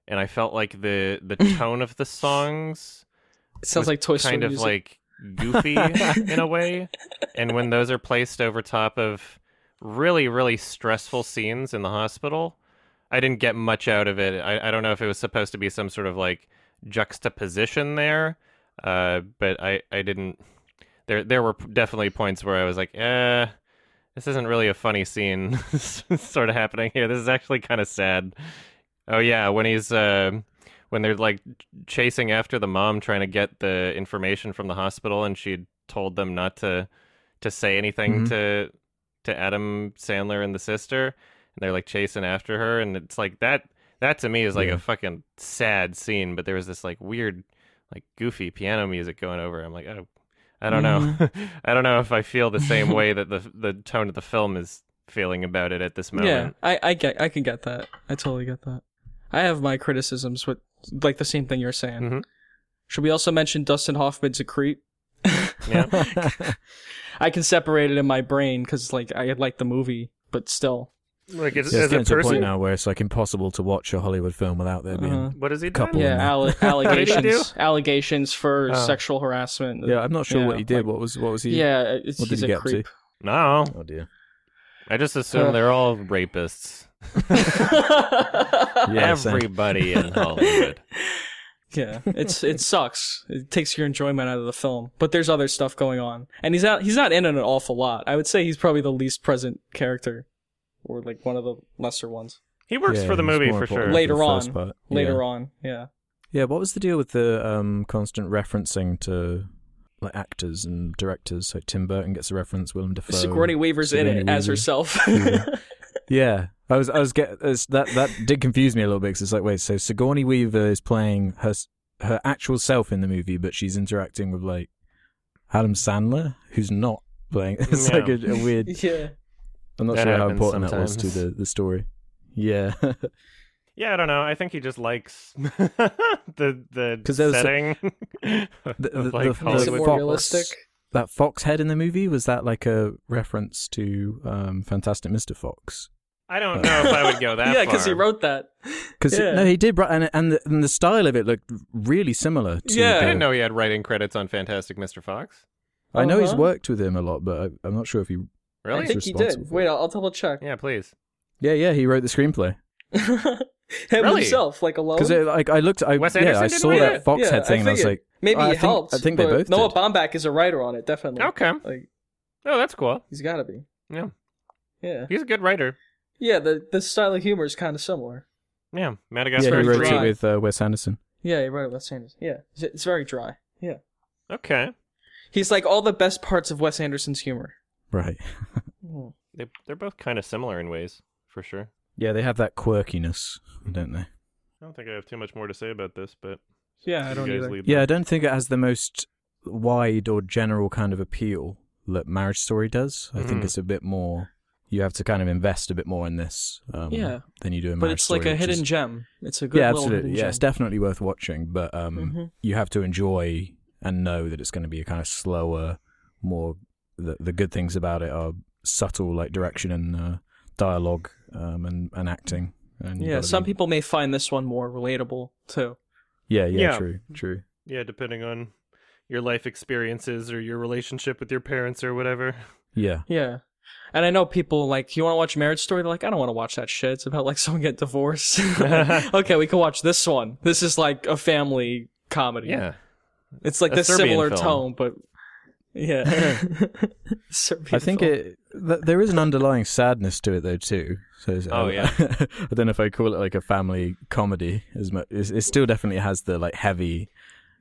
And I felt like the the tone of the songs It sounds like Toy Story kind of like goofy in a way. And when those are placed over top of really, really stressful scenes in the hospital, I didn't get much out of it. I, I don't know if it was supposed to be some sort of like juxtaposition there, uh, but I, I didn't. There there were definitely points where I was like, eh, this isn't really a funny scene sort of happening here. This is actually kind of sad. Oh yeah, when he's uh, when they're like chasing after the mom trying to get the information from the hospital and she'd told them not to to say anything Mhm. to to Adam Sandler and the sister and they're like chasing after her and it's like that that to me is like Yeah. a fucking sad scene but there was this like weird like goofy piano music going over I'm like oh I don't know I don't know if I feel the same way that the the tone of the film is feeling about it at this moment. yeah, I, I get, I can get that. I totally get that. I have my criticisms with like the same thing you're saying. Mhm. Should we also mention Dustin Hoffman's a creep? yeah I can separate it in my brain because like I like the movie, but still. like it's, Yeah, it's as a getting to a point now where it's like impossible to watch a Hollywood film without there being. Uh-huh. what has he Couple. done Yeah, no. alle- allegations, allegations for Oh. sexual harassment. Yeah, I'm not sure Yeah, what he did. like- what was what was he? yeah, it's, What did he's he a get up to? creep. no Oh dear. I just assume Uh. they're all rapists. Yeah. Everybody in Hollywood. Yeah, it's it sucks. It takes your enjoyment out of the film. But there's other stuff going on, and he's not he's not in it an awful lot. I would say he's probably the least present character, or like one of the lesser ones. He works Yeah, for the movie for sure. Later on. part. Later yeah. on, yeah. Yeah, what was the deal with the um, constant referencing to like actors and directors? So Tim Burton gets a reference, Willem Dafoe. Sigourney Weaver's in Sigourney it as Weaver. herself. Yeah, I was, I was get it's, that that did confuse me a little bit because it's like, wait, so Sigourney Weaver is playing her her actual self in the movie, but she's interacting with like Adam Sandler, who's not playing. It's like a, a weird. yeah. I'm not That sure how happens important that was to the the story. Yeah, Yeah, I don't know. I think he just likes the the 'Cause there was a- setting. the, of, the, like, the, Makes the more fox, realistic. That fox head in the movie was that like a reference to um, Fantastic Mr. Fox? I don't know if I would go that yeah, because he wrote that. Because Yeah. no, he did, bri- and and the, and the style of it looked really similar. To Yeah. I didn't know he had writing credits on Fantastic Mr. Fox. I know he's Uh-huh. worked with him a lot, but I, I'm not sure if he. Really? I think he did. Wait, I'll, I'll double check. yeah, please. Yeah, yeah, he wrote the screenplay. Him Really? himself, like alone. Because like I looked, I Wes yeah, Anderson I saw that it? fox Yeah, head thing, and I was like, maybe I he think- helped. I think they both Noah did. Baumbach is a writer on it, definitely. Okay. Like Oh, that's cool. he's got to be. Yeah. Yeah. He's a good writer. Yeah. The the style of humor is kind of similar. Yeah, yeah, Madagascar he wrote dry. it with uh, Wes Anderson. Yeah, he wrote it with Sanders. Yeah, it's, it's very dry. Yeah. Okay. He's like all the best parts of Wes Anderson's humor. Right. Hmm. They they're both kind of similar in ways, for sure. Yeah, they have that quirkiness, don't they? I don't think I have too much more to say about this, but Yeah, I don't either. Yeah, I don't think it has the most wide or general kind of appeal that Marriage Story does. I think Mhm. it's a bit more. You have to kind of invest a bit more in this, um, Yeah. than you do in But Marriage But it's like a hidden is- gem. It's a good yeah, absolutely. Yeah, gem. it's definitely worth watching, but um, Mhm. you have to enjoy and know that it's going to be a kind of slower, more. The the good things about it are subtle, like direction and uh, dialogue um, and and acting. And Yeah, some be- people may find this one more relatable too. Yeah, yeah, Yeah. true, true. yeah, depending on your life experiences or your relationship with your parents or whatever. Yeah, Yeah. And I know people like, you want to watch Marriage Story? They're like, I don't want to watch that shit. It's about like someone get divorced. okay, we can watch this one. This is like a family comedy. Yeah. It's like A the Serbian similar film. tone, but yeah. Serbian I think film. it th- there is an underlying sadness to it though too. So it's- Oh, I, yeah. I don't know if I call it like a family comedy as much. It's, it still definitely has the like heavy.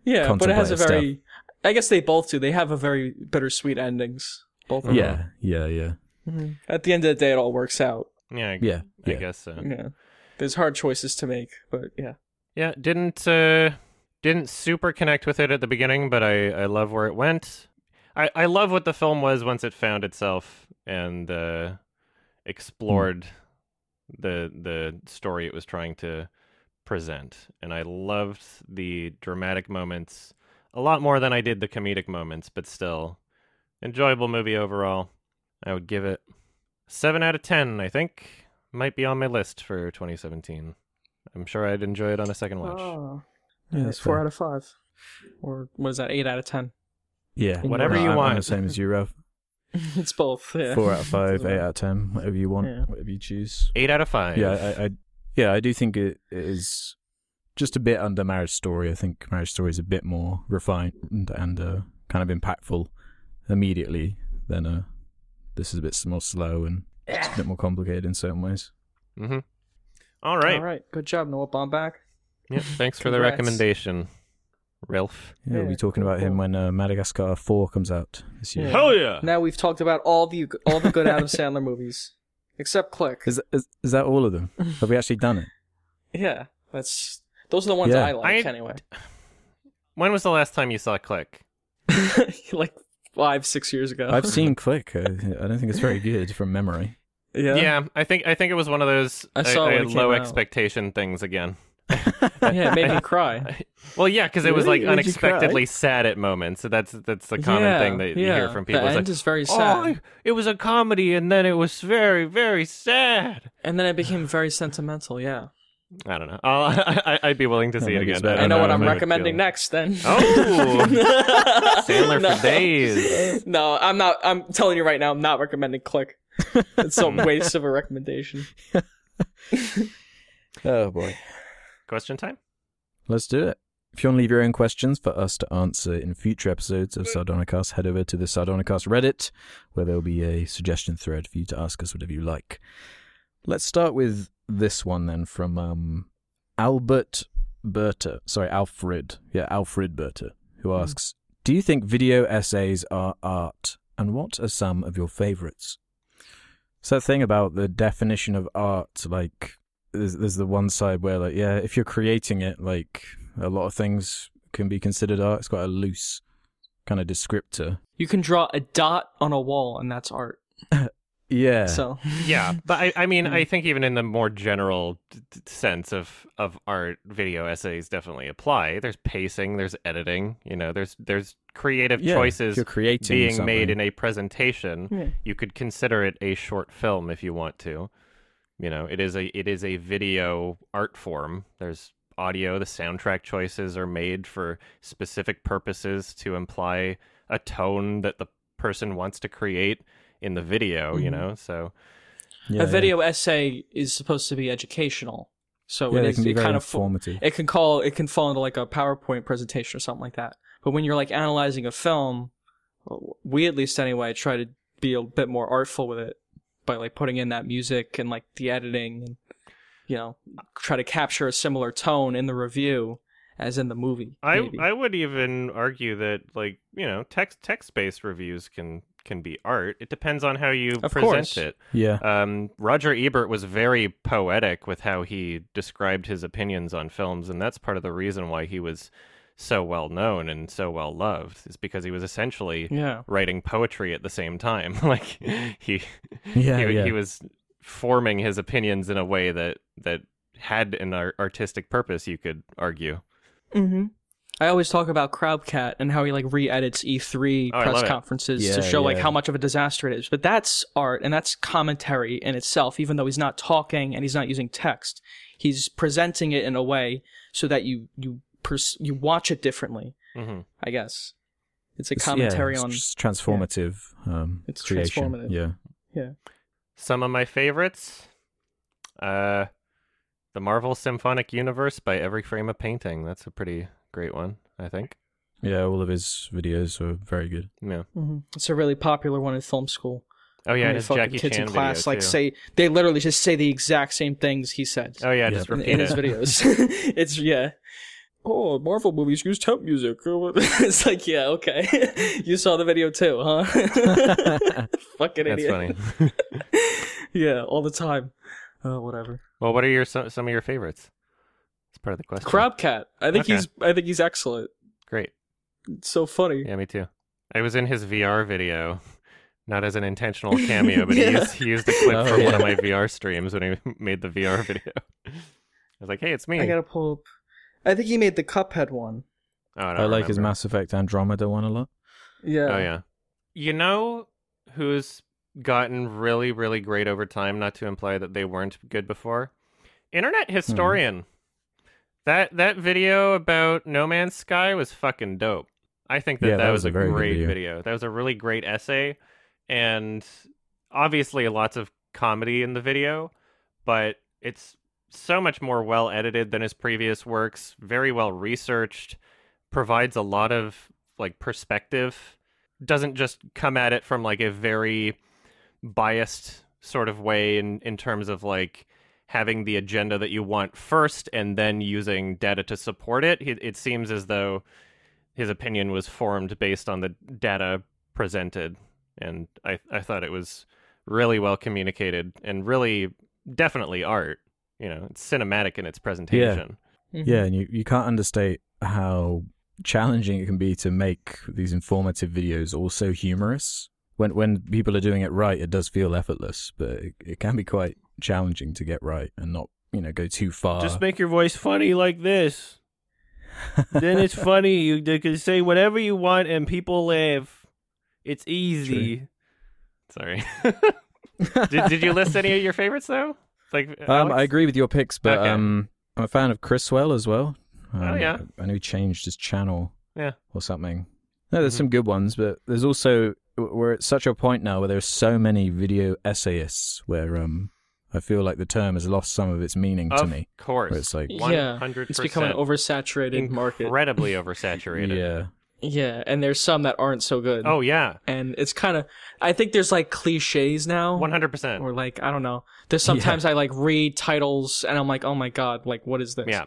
Yeah, but it has a contemplative very. I guess they both do. They have a very bittersweet endings. Both of them. Yeah, yeah, yeah, Mhm. At the end of the day, it all works out. Yeah, I, yeah, I yeah. guess so. Yeah. There's hard choices to make, but yeah. Yeah, didn't uh didn't super connect with it at the beginning, but I I love where it went. I I love what the film was once it found itself and uh explored the the story it was trying to present. And I loved the dramatic moments a lot more than I did the comedic moments, but still enjoyable movie overall. I would give it 7 out of 10, I think. Might be on my list for 2017. I'm sure I'd enjoy it on a second watch. Oh. Yeah, Yeah, that's four fair. out of five. Or what is that? Eight out of ten. Yeah. Whatever No, you I'm- I'm want. the same as you, Rev. it's both. Yeah. Four out of five, eight out of ten, whatever you want, Yeah. whatever you choose. Eight out of five. Yeah, I, I, yeah, I do think it is just a bit under Marriage Story. I think Marriage Story is a bit more refined and, and uh, kind of impactful immediately than uh, this is a bit more slow and it's a bit more complicated in certain ways. Mm-hmm. All right. All right. Good job, Noah Baumbach. Yep. Thanks for the Congrats. recommendation, Ralph. Yeah, we'll be talking cool, about him when uh, Madagascar Four comes out this year. Yeah. Hell yeah! Now we've talked about all the all the good Adam Sandler movies, except Click. Is, is is that all of them? Have we actually done it? Yeah, that's those are the ones Yeah. I like I- anyway. When was the last time you saw Click? like five, six years ago. I've seen Click. Uh, I don't think it's very good from memory. yeah. Yeah, I think I think it was one of those I saw it I when had it came low out. expectation things again. Yeah, it made me cry. Well, yeah, because it was Really? like Made you unexpectedly sad at moments. So that's that's the common yeah, thing that you yeah. hear from people. The It's end like, is very oh, sad, I- it was a comedy, and then it was very very sad. and then it became very sentimental. Yeah, I don't know. I'll, I, I'd be willing to Yeah, see it maybe it's again. better. I, I know don't what I'm if I would recommending feel- next. Then. Oh, Sandler No. for days. No, I'm not. I'm telling you right now. I'm not recommending Click. it's a waste of a recommendation. Oh boy. Question time? Let's do it. If you want to leave your own questions for us to answer in future episodes of Sardonicast, head over to the Sardonicast Reddit, where there'll be a suggestion thread for you to ask us whatever you like. Let's start with this one then from um, Albert Berta. Sorry, Alfred. Yeah, Alfred Berta, who asks Do you think video essays are art? And what are some of your favorites? It's that thing about the definition of art, like there's, there's the one side where like yeah if you're creating it like a lot of things can be considered art it's quite a loose kind of descriptor You can draw a dot on a wall, and that's art. yeah So Yeah, but I, I mean. I think even in the more general d- d- sense of of art, video essays definitely apply. There's pacing, there's editing, you know, there's there's creative yeah, choices you're creating being something. made in a presentation. Yeah. You could consider it a short film if you want to. You know, it is a it is a video art form. There's audio, the soundtrack choices are made for specific purposes to imply a tone that the person wants to create in the video, you Mhm. know. So yeah, a video essay is supposed to be educational, so yeah, it, they can be it very kind of fo- informative it can call it can fall into like a PowerPoint presentation or something like that. But when you're like analyzing a film, we at least anyway try to be a bit more artful with it by like putting in that music and like the editing and you know try to capture a similar tone in the review as in the movie. I. I would even argue that like you know text text based reviews can can be art. It depends on how you Of present course. it. yeah Um, Roger Ebert was very poetic with how he described his opinions on films, and that's part of the reason why he was so well known and so well loved. Is because he was essentially yeah. writing poetry at the same time. like he yeah he, yeah he was forming his opinions in a way that that had an ar- artistic purpose. You could argue. Mm-hmm. I always talk about Crowbcat and how he like re-edits E3 Oh, press conferences Yeah, to show like how much of a disaster it is. But that's art and that's commentary in itself. Even though he's not talking and he's not using text, he's presenting it in a way so that you you pers- you watch it differently. hmm I guess it's a It's- commentary yeah, on. it's just transformative um It's creation transformative. yeah Some of my favorites, uh, the Marvel Symphonic Universe by Every Frame a Painting. That's a pretty great one, I think. yeah all of his videos are very good Yeah. Mhm. It's a really popular one in film school. Oh yeah, How many his Jackie kids Chan in class video like too. say they literally just say the exact same things he said. Oh yeah, Yeah. just in, repeat in it. his videos. it's yeah. Oh, Marvel movies use temp music. it's like, yeah, okay. you saw the video too, huh? Fucking idiot. That's funny. Yeah, all the time. Uh, whatever. well, what are your some, some of your favorites? It's part of the question. Crowbcat. I think Okay. he's. I think he's excellent. Great. It's so funny. Yeah, me too. I was in his VR video, not as an intentional cameo, but he, used, he used a clip Oh, from one of my VR streams when he made the VR video. I was like, "Hey, it's me." I gotta pull up. I think he made the Cuphead one. Oh, I, I, don't like his. Mass Effect Andromeda one a lot Yeah. Oh yeah. You know who's gotten really, really great over time, not to imply that they weren't good before? Internet hmm. historian. That that video about No Man's Sky was fucking dope. I think that Yeah, that, that was, was a a very great video. video. That was a really great essay and obviously lots of comedy in the video, but it's so much more well edited than his previous works, very well researched, provides a lot of like perspective, doesn't just come at it from like a very biased sort of way in in terms of like having the agenda that you want first and then using data to support it. It, it seems as though his opinion was formed based on the data presented and I I thought it was really well communicated and really definitely art. You know, it's cinematic in its presentation. Mhm. Yeah, and you, you can't understate how challenging it can be to make these informative videos also humorous. When when people are doing it right, it does feel effortless, but it, it can be quite challenging to get right and not you know go too far. Just make your voice funny like this. then it's funny. You can say whatever you want and people laugh. It's easy. Sorry. did, did you list any of your favorites though? Like um, I agree with your picks, but Okay. um, I'm a fan of Chriswell as well. Um, Oh, yeah. I know he changed his channel. Yeah. or something. No, there's Mhm. some good ones, but there's also we're at such a point now where there's so many video essayists where um I feel like the term has lost some of its meaning to me. of course. Where it's like, Yeah, 100%. It's becoming an oversaturated market. incredibly oversaturated. yeah, Yeah, and there's some that aren't so good. Oh yeah, and it's kind of. I think there's like cliches now. one hundred percent. Or like I don't know. There's sometimes I like read titles and I'm like, oh my god, like what is this? Yeah,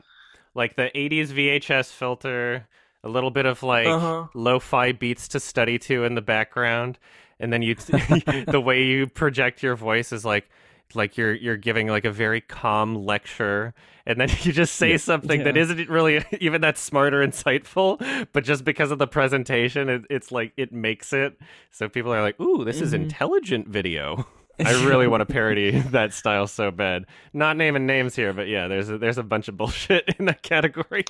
like the '80s VHS filter, a little bit of like Uh-huh. lo-fi beats to study to in the background, and then you the way you project your voice is like like you're you're giving like a very calm lecture and then you just say something that Yeah. isn't really even that smart or insightful but just because of the presentation it, it's like it makes it so people are like ooh this is Mhm. intelligent video I really want to parody that style so bad. Not naming names here, but yeah, there's a, there's a bunch of bullshit in that category.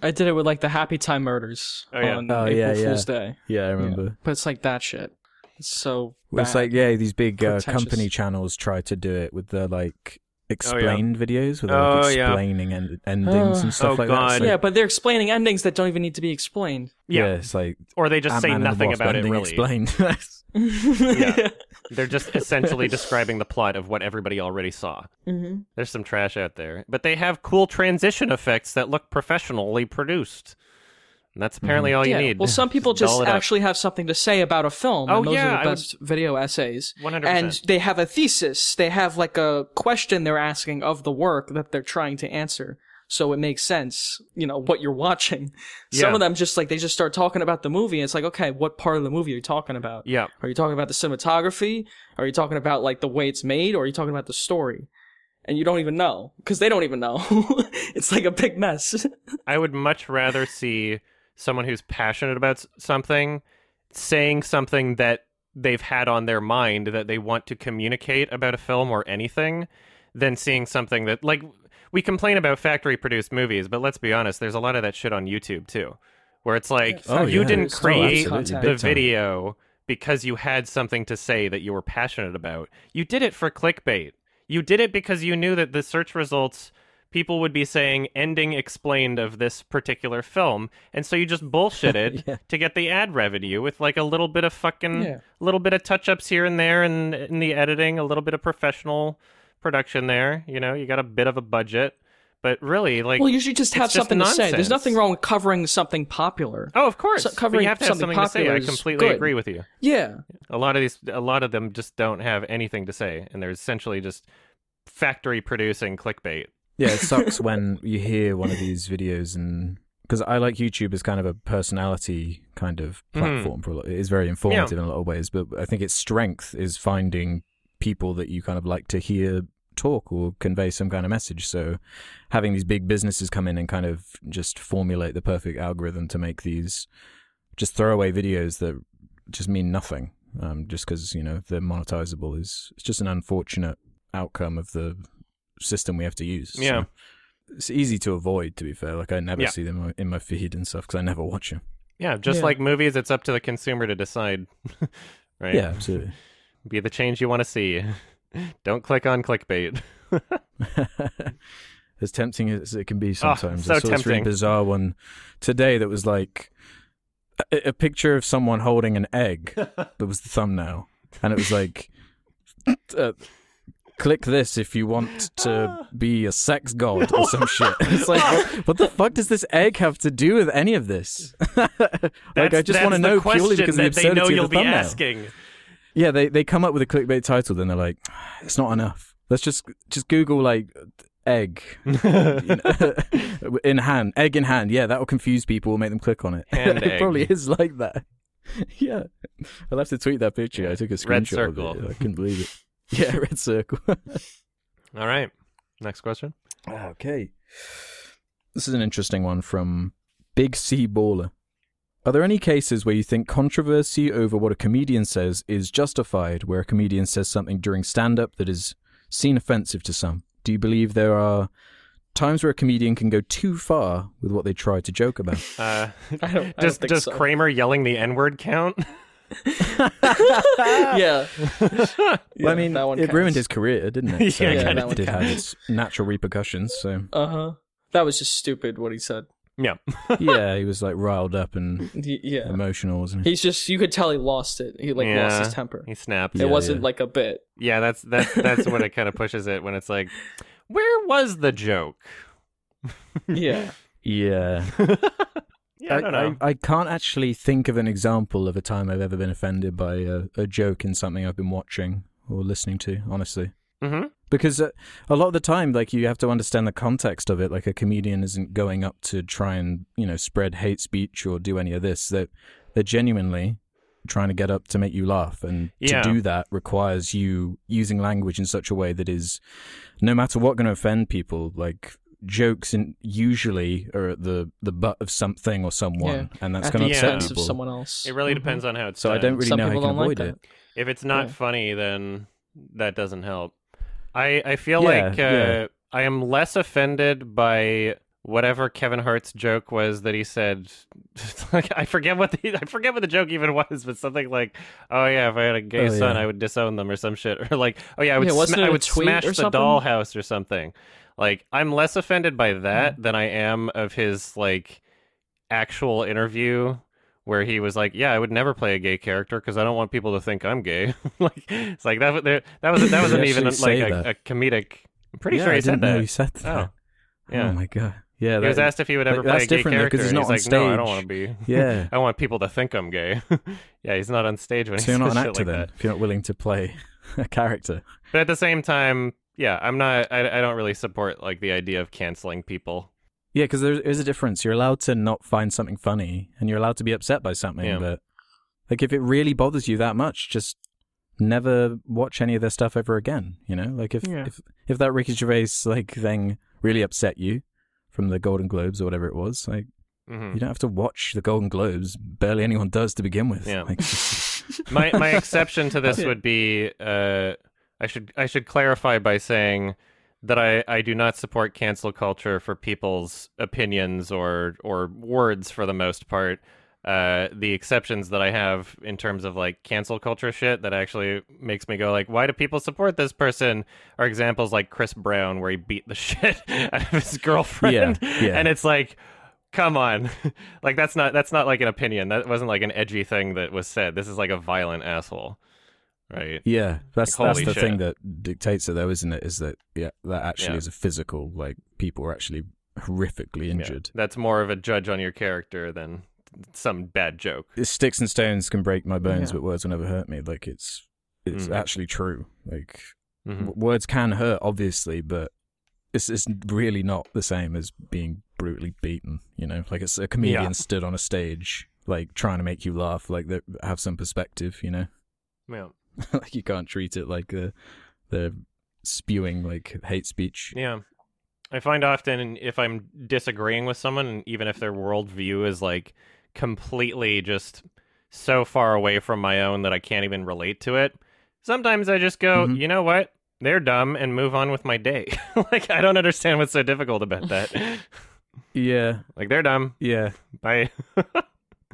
I did it with like the Happy Time Murders Oh, yeah. on Oh, April yeah, yeah. Fool's Day. yeah, I remember. But it's like that shit. It's so Well, It's like yeah, these big uh, company channels try to do it with the like explained videos, with Oh, like yeah. explaining end- endings and stuff Oh, like God. that. It's like- yeah, but they're explaining endings that don't even need to be explained. yeah, Yeah, it's like or they just say Ant-Man and the nothing about it ending really. explained. yeah. They're just essentially describing the plot of what everybody already saw. hmm There's some trash out there, but they have cool transition effects that look professionally produced. And that's apparently mm-hmm. all you yeah. need. Well, some people Doll just it up. actually have something to say about a film. Oh, and those yeah, are I the would- video essays. 100%. And they have a thesis. They have like a question they're asking of the work that they're trying to answer. So it makes sense, you know, what you're watching. Some Yeah. of them just like, they just start talking about the movie. And it's like, okay, what part of the movie are you talking about? yeah, Are you talking about the cinematography? Are you talking about like the way it's made? Or are you talking about the story? And you don't even know because they don't even know. it's like a big mess. I would much rather see someone who's passionate about something saying something that they've had on their mind that they want to communicate about a film or anything than seeing something that like we complain about factory produced movies but let's be honest there's a lot of that shit on YouTube too where it's like Oh, you yeah. didn't create the video because you had something to say that you were passionate about. You did it for clickbait. You did it because you knew that the search results people would be saying ending explained of this particular film and so you just bullshitted Yeah. to get the ad revenue with like a little bit of fucking Yeah. little bit of touch ups here and there and in the editing a little bit of professional production there you know you got a bit of a budget but really like well, you should just have it's just something to say. There's nothing wrong with covering something popular. oh of course So covering you have to have something something to say popular i completely good. agree with you Yeah. a lot of these a lot of them just don't have anything to say and they're essentially just factory producing clickbait Yeah, it sucks when you hear one of these videos and because I like YouTube as kind of a personality kind of Mhm. platform for a lot. It is very informative in a lot of ways, but I think its strength is finding people that you kind of like to hear talk or convey some kind of message. So having these big businesses come in and kind of just formulate the perfect algorithm to make these just throwaway videos that just mean nothing, um, just because you know they're monetizable is it's just an unfortunate outcome of the system we have to use. So Yeah. it's easy to avoid. To be fair, like I never Yeah. see them in my feed and stuff because I never watch them. yeah just Yeah. like movies it's up to the consumer to decide right Yeah, absolutely. be the change you want to see don't click on clickbait as tempting as it can be sometimes. Oh, so I saw this really tempting. bizarre one today that was like a, a picture of someone holding an egg. that was the thumbnail, and it was like, uh, "Click this if you want to be a sex god or some shit." It's like, what, what the fuck does this egg have to do with any of this? like, I just want to know purely because of the that they know absurdity you'll of the be thumbnail. asking Yeah, they they come up with a clickbait title, then they're like, "It's not enough. Let's just just Google like egg." in hand, egg in hand. Yeah, that will confuse people. Will make them click on it. It probably is like that. yeah, I'll have to tweet that picture. I took a Red screenshot of circle. it. I couldn't believe it. Yeah, red circle. all right next question okay, this is an interesting one from Big C Baller. Are there any cases where you think controversy over what a comedian says is justified, where a comedian says something during stand up that is seen offensive to some? Do you believe there are times where a comedian can go too far with what they try to joke about? uh, I don't, I does, don't think does so. kramer yelling the n-word count yeah. well, I mean, that one it ruined his career, didn't it? So Yeah, it kinda did did. have its natural repercussions. So Uh huh. That was just stupid what he said. Yeah. yeah, he was like riled up and Y- yeah. emotional, wasn't he? He's just you could tell he lost it. He like lost Yeah. his temper. he snapped. Yeah, it wasn't yeah. like a bit. Yeah, that's that's that's when it kind of pushes it when it's like, where was the joke? Yeah. Yeah. Yeah, I don't know. I, can't actually think of an example of a time I've ever been offended by a, a joke in something I've been watching or listening to, honestly. hmm Because uh, a lot of the time, like, you have to understand the context of it. Like, a comedian isn't going up to try and, you know, spread hate speech or do any of this. They're, they're genuinely trying to get up to make you laugh. And Yeah. to do that requires you using language in such a way that is, no matter what, going to offend people. Like, jokes in, usually are at the, the butt of something or someone. And that's going to Yeah. upset people. of someone else. It really Mhm. depends on how it's So I don't really Some know how you can don't like avoid it. If it's not Yeah. funny, then that doesn't help. I I feel Yeah, like uh, yeah. I am less offended by whatever Kevin Hart's joke was that he said. like I forget what the I forget what the joke even was, but something like, "Oh yeah, if I had a gay Oh, son, yeah. I would disown them" or some shit, or like, "Oh yeah, I would Yeah, sma- it I a would smash the dollhouse or something." Like I'm less offended by that Hmm. than I am of his like actual interview where he was like, "Yeah, I would never play a gay character because I don't want people to think I'm gay." like it's like that. That, that was that wasn't even like a, a comedic. I'm pretty yeah, sure he I said didn't know that. he said that. Oh, yeah. Oh my god. Yeah, he that, was asked if he would ever play a gay different though, 'cause character. he's not he's on like, "No, I don't want to be. Yeah. I want people to think I'm gay." yeah, he's not on stage when So he you're not an actor like then, that. if you're not willing to play a character. But at the same time, yeah, I'm not. I, I don't really support like the idea of canceling people. Yeah, because there is a difference. You're allowed to not find something funny, and you're allowed to be upset by something. Yeah. But like, if it really bothers you that much, just never watch any of their stuff ever again. You know, like if Yeah. if if that Ricky Gervais like thing really upset you from the Golden Globes or whatever it was, like hmm you don't have to watch the Golden Globes. Barely anyone does to begin with. Yeah. Like, my my exception to this would be uh, I should I should clarify by saying that I, I do not support cancel culture for people's opinions or or words for the most part. Uh, the exceptions that I have in terms of like cancel culture shit that actually makes me go like, why do people support this person? Are examples like Chris Brown where he beat the shit out of his girlfriend, Yeah, yeah. and it's like, come on, like that's not that's not like an opinion. That wasn't like an edgy thing that was said. This is like a violent asshole, right? Yeah, that's Like, that's holy the thing that dictates it, though, isn't it? Is that yeah, that actually Yeah. is a physical. Like people are actually horrifically Yeah. injured. That's more of a judge on your character than some bad joke. Sticks and stones can break my bones, Yeah. but words will never hurt me. Like it's it's Mm. actually true. Like Mhm. w- words can hurt, obviously, but it's it's really not the same as being brutally beaten. You know, like it's a comedian Yeah. stood on a stage, like trying to make you laugh, like they have some perspective. You know, Yeah. like you can't treat it like the the spewing like hate speech. Yeah. I find often if I'm disagreeing with someone, and even if their worldview is like completely just so far away from my own that I can't even relate to it, sometimes I just go, Mhm. you know what? They're dumb and move on with my day. like, I don't understand what's so difficult about that. Yeah, like, they're dumb. yeah, Bye.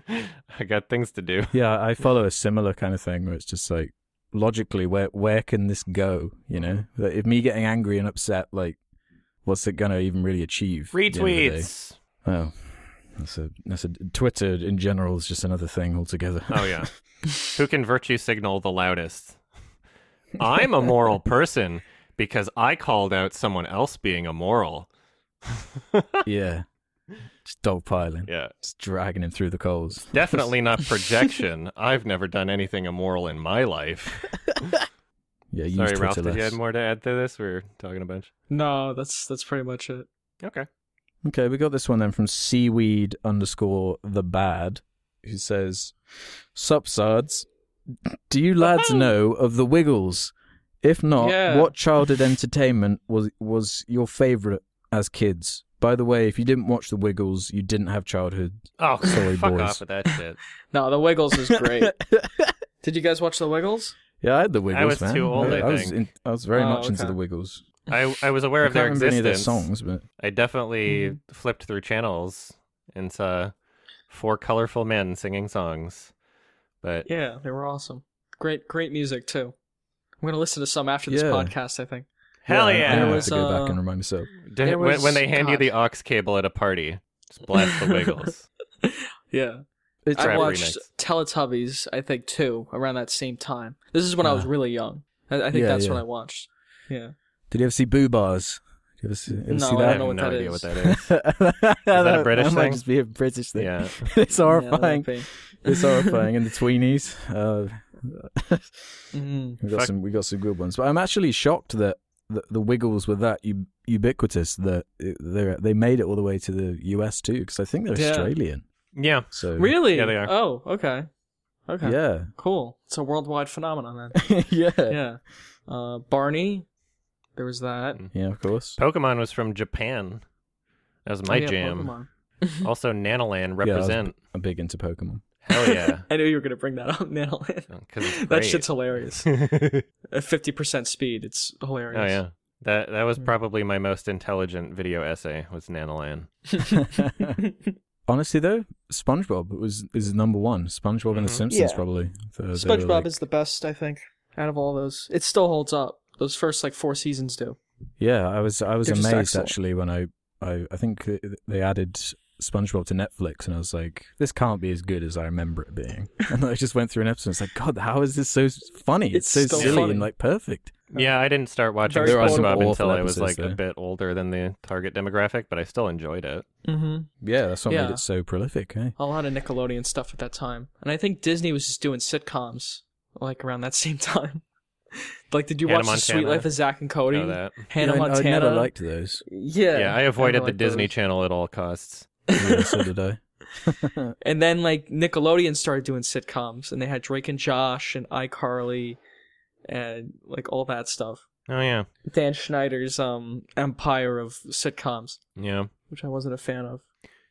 I got things to do. yeah. I follow a similar kind of thing where it's just like logically, where where can this go? You know, Like, if me getting angry and upset, like, what's it gonna even really achieve? at the end of the day? Retweets. Oh, that's a that's a Twitter in general is just another thing altogether. Oh, yeah. Who can virtue signal the loudest? I'm a moral person because I called out someone else being immoral. yeah, just dogpiling, Yeah, just dragging him through the coals. definitely not projection. I've never done anything immoral in my life. Yeah, use Sorry, Twitter Ralph, did you less. add more to add to this? We are talking a bunch. No, that's that's pretty much it. Okay. Okay, we got this one then from seaweed underscore the bad, who says, Sup, Sards. Do you lads know of the Wiggles? If not, Yeah. what childhood entertainment was was your favourite as kids? By the way, if you didn't watch the Wiggles, you didn't have childhood. Oh, Sorry, fuck boys. off with that shit. No, the Wiggles is great. Did you guys watch the Wiggles? Yeah, I had the Wiggles. I was man. too old, I was think. in, I was very Oh, much into the Wiggles. I I was aware I of their remember any of existence. their songs, but I definitely Mm-hmm. flipped through channels and saw four colorful men singing songs. But Yeah, they were awesome. Great, great music too. I'm gonna listen to some after this Yeah. podcast. I think. Hell I- yeah! I'm gonna There have was, to go back uh, and remind myself. Did- there when, when they hand you the aux cable at a party, Just blast the Wiggles. Yeah. It's I watched remix. Teletubbies, I think, too, around that same time. This is when I was Ah. really young. I, I think Yeah, that's yeah. when I watched. Yeah. Did you ever see Boohbahs? You ever see, ever No, see I that? don't have know what no that idea is. what that is. is that a British that might thing? just be a British thing. Yeah. it's horrifying. Yeah, it's horrifying. And the tweenies. Uh, mm we got Fuck. some. We got some good ones. But I'm actually shocked that the, the Wiggles were that u- ubiquitous that they they made it all the way to the US too. Because I think they're Yeah. Australian. Yeah. So Really? Yeah, they are. Oh, okay. Okay. Yeah. Cool. It's a worldwide phenomenon then. yeah. yeah. Uh, Barney. There was that. Yeah. Of course. Pokemon was from Japan. That was my Oh, yeah, jam. Also, Nanalan' I was- represent. I'm big into Pokemon. Hell yeah. I knew you were gonna bring that up, Nanalan'. Because it's That shit's hilarious. At fifty percent speed, it's hilarious. Oh, yeah. That that was probably my most intelligent video essay was Nanalan'. Honestly, though, SpongeBob was is number one. SpongeBob and The Mhm. Simpsons Yeah. probably. So they were, SpongeBob like- is the best, I think, out of all those. It still holds up. Those first like four seasons do. Yeah, I was I was They're amazed actually when I, I I think they added SpongeBob to Netflix, and I was like, this can't be as good as I remember it being. And I just went through an episode. And it's like, God, how is this so funny? It's, It's so so silly funny. and like perfect. Yeah, I didn't start watching Very There SpongeBob awful until I was like episodes, a bit older than the target demographic, but I still enjoyed it. Mm-hmm. Yeah, that's what Yeah. made it so prolific. Eh? A lot of Nickelodeon stuff at that time, and I think Disney was just doing sitcoms like around that same time. like, did you Hannah watch The Suite Life of Zack and Cody? Know that. Hannah Yeah, I- Montana. I never liked those. Yeah, Yeah, I avoided never the Disney those. Channel at all costs. Yeah, so did I. And then like Nickelodeon started doing sitcoms, and they had Drake and Josh and iCarly, and like all that stuff. Oh yeah, Dan Schneider's um empire of sitcoms, yeah. which I wasn't a fan of.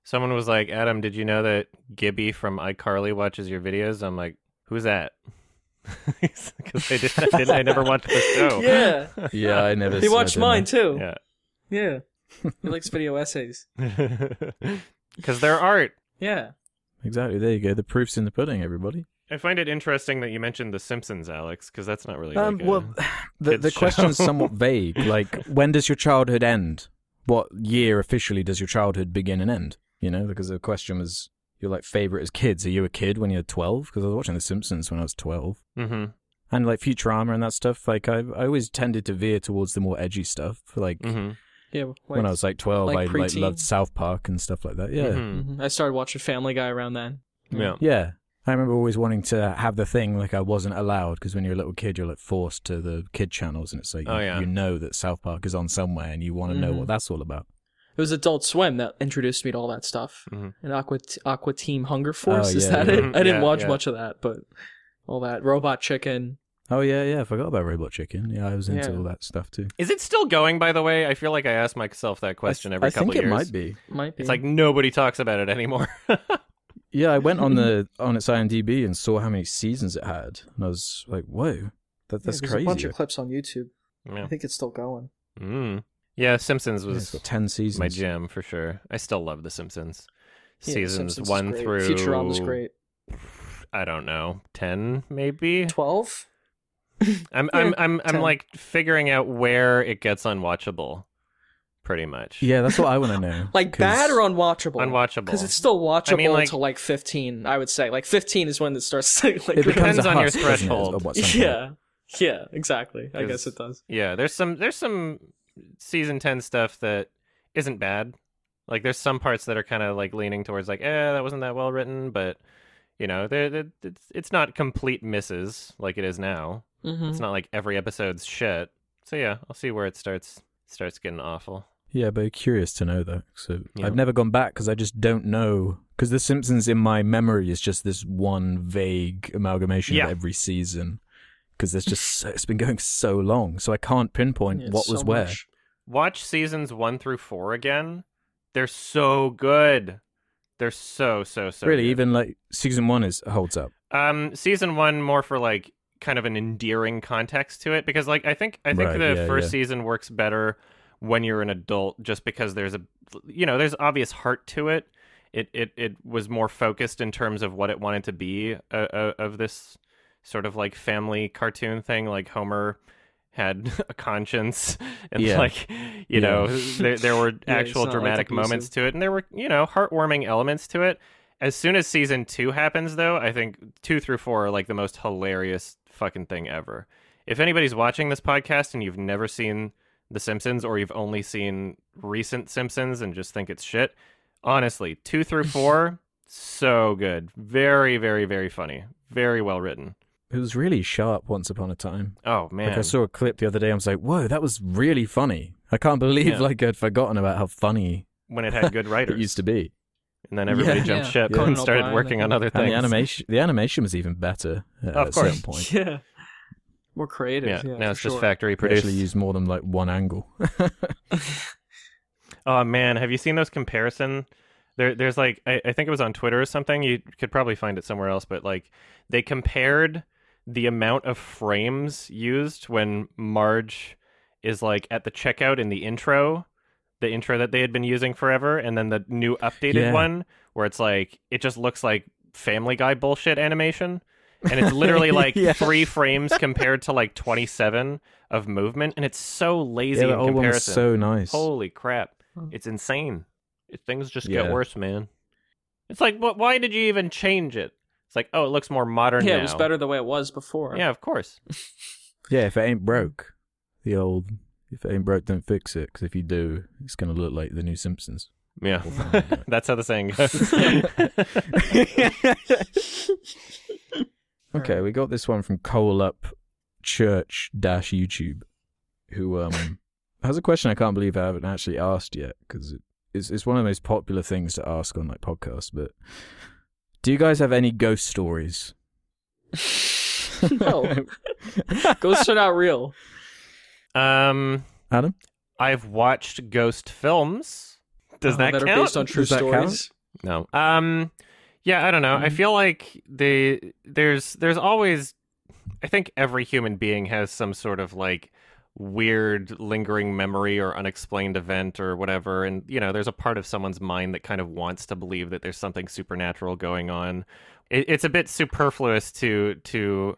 Someone was like, "Adam, did you know that Gibby from iCarly watches your videos?" I'm like, "Who's that?" Because I, did, I, didn't, I never watched the show. Yeah, Yeah, I never. he watched mine too. yeah. Yeah, he likes video essays. Because they're art. Yeah, Exactly. There you go. The proof's in the pudding, everybody. I find it interesting that you mentioned The Simpsons, Alex, because that's not really. Um, like a- well, the kids the show. question's somewhat vague. Like, when does your childhood end? What year officially does your childhood begin and end? You know, because the question was your like favorite as kids. Are you a kid when you're 12? Because I was watching The Simpsons when I was 12, Mhm, and like Futurama and that stuff. Like, I I always tended to veer towards the more edgy stuff. Like mhm, yeah. Like, when I was like 12, like I like loved South Park and stuff like that. Yeah, mhm. Mhm. I started watching Family Guy around then. Yeah. yeah. I remember always wanting to have the thing like I wasn't allowed because when you're a little kid, you're like forced to the kid channels, and it's like Oh, you, yeah. you know that South Park is on somewhere, and you want to know Mhm. what that's all about. It was Adult Swim that introduced me to all that stuff. Mhm. And Aqua Aqua Team Hunger Force Oh, is that yeah. it? I didn't yeah, watch yeah. much of that, but all that Robot Chicken. Oh yeah, yeah. I forgot about Robot Chicken. Yeah, I was into Yeah. all that stuff too. Is it still going? By the way, I feel like I ask myself that question I, every I couple think it years. might be. Might be. It's like nobody talks about it anymore. Yeah, I went on the on its IMDb and saw how many seasons it had, and I was like, "Whoa, that, that's yeah, crazy." a bunch of clips on YouTube. yeah. I think it's still going. Mm. yeah, Simpsons Yeah, was got ten seasons. my jam for sure. I still love The Simpsons. Yeah, The Seasons Simpsons is one great. through Futurama's great. I don't know, ten maybe. Twelve. I'm Yeah, I'm I'm I'm like figuring out where it gets unwatchable, pretty much. Yeah, that's what I want to know. Like 'cause- bad or unwatchable? unwatchable. Because it's still watchable mean, like- until like fifteen. I would say like fifteen is when it starts. to like, it becomes depends a on your husk, doesn't it, threshold. of what something- yeah, yeah, exactly. I guess 'Cause- it does. Yeah, there's some there's some season ten stuff that isn't bad. Like there's some parts that are kind of like leaning towards like, eh, that wasn't that well written, but you know, they're, they're, it's it's not complete misses like it is now. Mm-hmm. It's not like every episode's shit. So yeah, I'll see where it starts starts getting awful. Yeah, but curious to know though. So Yeah. I've never gone back because I just don't know. Because The Simpsons in my memory is just this one vague amalgamation Yeah. of every season. Because there's just so, it's been going so long, so I can't pinpoint Yeah, what so was where. much. Watch seasons one through four again. They're so good. They're so so so really, good. even like season one is holds up. Um, season one more for like kind of an endearing context to it because like I think I think Right, the yeah, first yeah. season works better when you're an adult just because there's a you know there's obvious heart to it. It it it was more focused in terms of what it wanted to be uh, uh, of this sort of like family cartoon thing like Homer had a conscience and Yeah. like you Yeah. know there there were actual it's not, like, dramatic moments to it and there were you know heartwarming elements to it. As soon as season 2 happens though, I think 2 through 4 are like the most hilarious fucking thing ever. If anybody's watching this podcast and you've never seen The Simpsons or you've only seen recent Simpsons and just think it's shit, honestly, 2 through 4 so good. Very very very funny. Very well written. It was really sharp once upon a time. Oh man. Like I saw a clip the other day. I was like, "Whoa, that was really funny." I can't believe Yeah. like I'd forgotten about how funny when it had good writers. it used to be. And then everybody Yeah. jumped Yeah. ship Conan and started working I on think. other And things. the animation, the animation was even better uh, Of at course. a certain point. Yeah. More creative. Yeah, Yeah. now for it's just sure. factory They produced. actually used more than like one angle. Oh man, have you seen those comparison? There, there's like I, I think it was on Twitter or something. You could probably find it somewhere else, but like they compared the amount of frames used when Marge is like at the checkout in the intro, the intro that they had been using forever, and then the new updated Yeah. one where it's like it just looks like Family Guy bullshit animation. And it's literally like Yeah. three frames compared to like 27 of movement, and it's so lazy yeah, the in old one was comparison. so nice. Holy crap. It's insane. It, things just Yeah. get worse, man. It's like, what? why did you even change it? It's like, oh, it looks more modern Yeah, now. it was better the way it was before. Yeah, of course. Yeah, if it ain't broke, the old if it ain't broke, don't fix it. Because if you do, it's gonna look like the new Simpsons. Yeah. Or Family Guy. That's how the saying goes. Okay, we got this one from Cole Up Church Dash YouTube, who um has a question I can't believe I haven't actually asked yet because it, it's it's one of the most popular things to ask on like podcasts. But do you guys have any ghost stories? no. Ghosts are not real. Um, Adam. I've watched ghost films. Does Uh, that, that count? are based on true Does that count? stories? No. Um yeah, I don't know. I Mhm. feel like they there's there's always I think every human being has some sort of like weird lingering memory or unexplained event or whatever and you know, there's a part of someone's mind that kind of wants to believe that there's something supernatural going on. It, it's a bit superfluous to to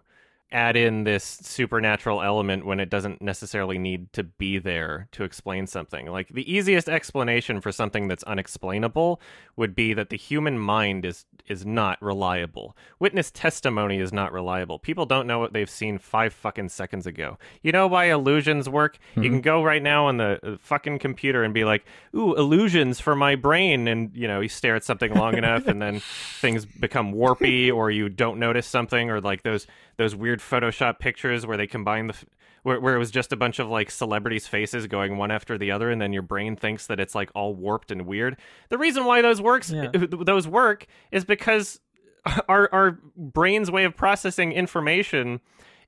add in this supernatural element when it doesn't necessarily need to be there to explain something. Like the easiest explanation for something that's unexplainable would be that the human mind is is not reliable. Witness testimony is not reliable. People don't know what they've seen 5 fucking seconds ago. You know why illusions work? You can go right now on the uh, fucking computer and be like, "Ooh, illusions for my brain." And, you know, you stare at something long enough and then things become warpy or you don't notice something or like those those weird Photoshop pictures where they combine the f- where, where it was just a bunch of like celebrities' faces going one after the other, and then your brain thinks that it's like all warped and weird. The reason why those works Yeah. those work is because our our brain's way of processing information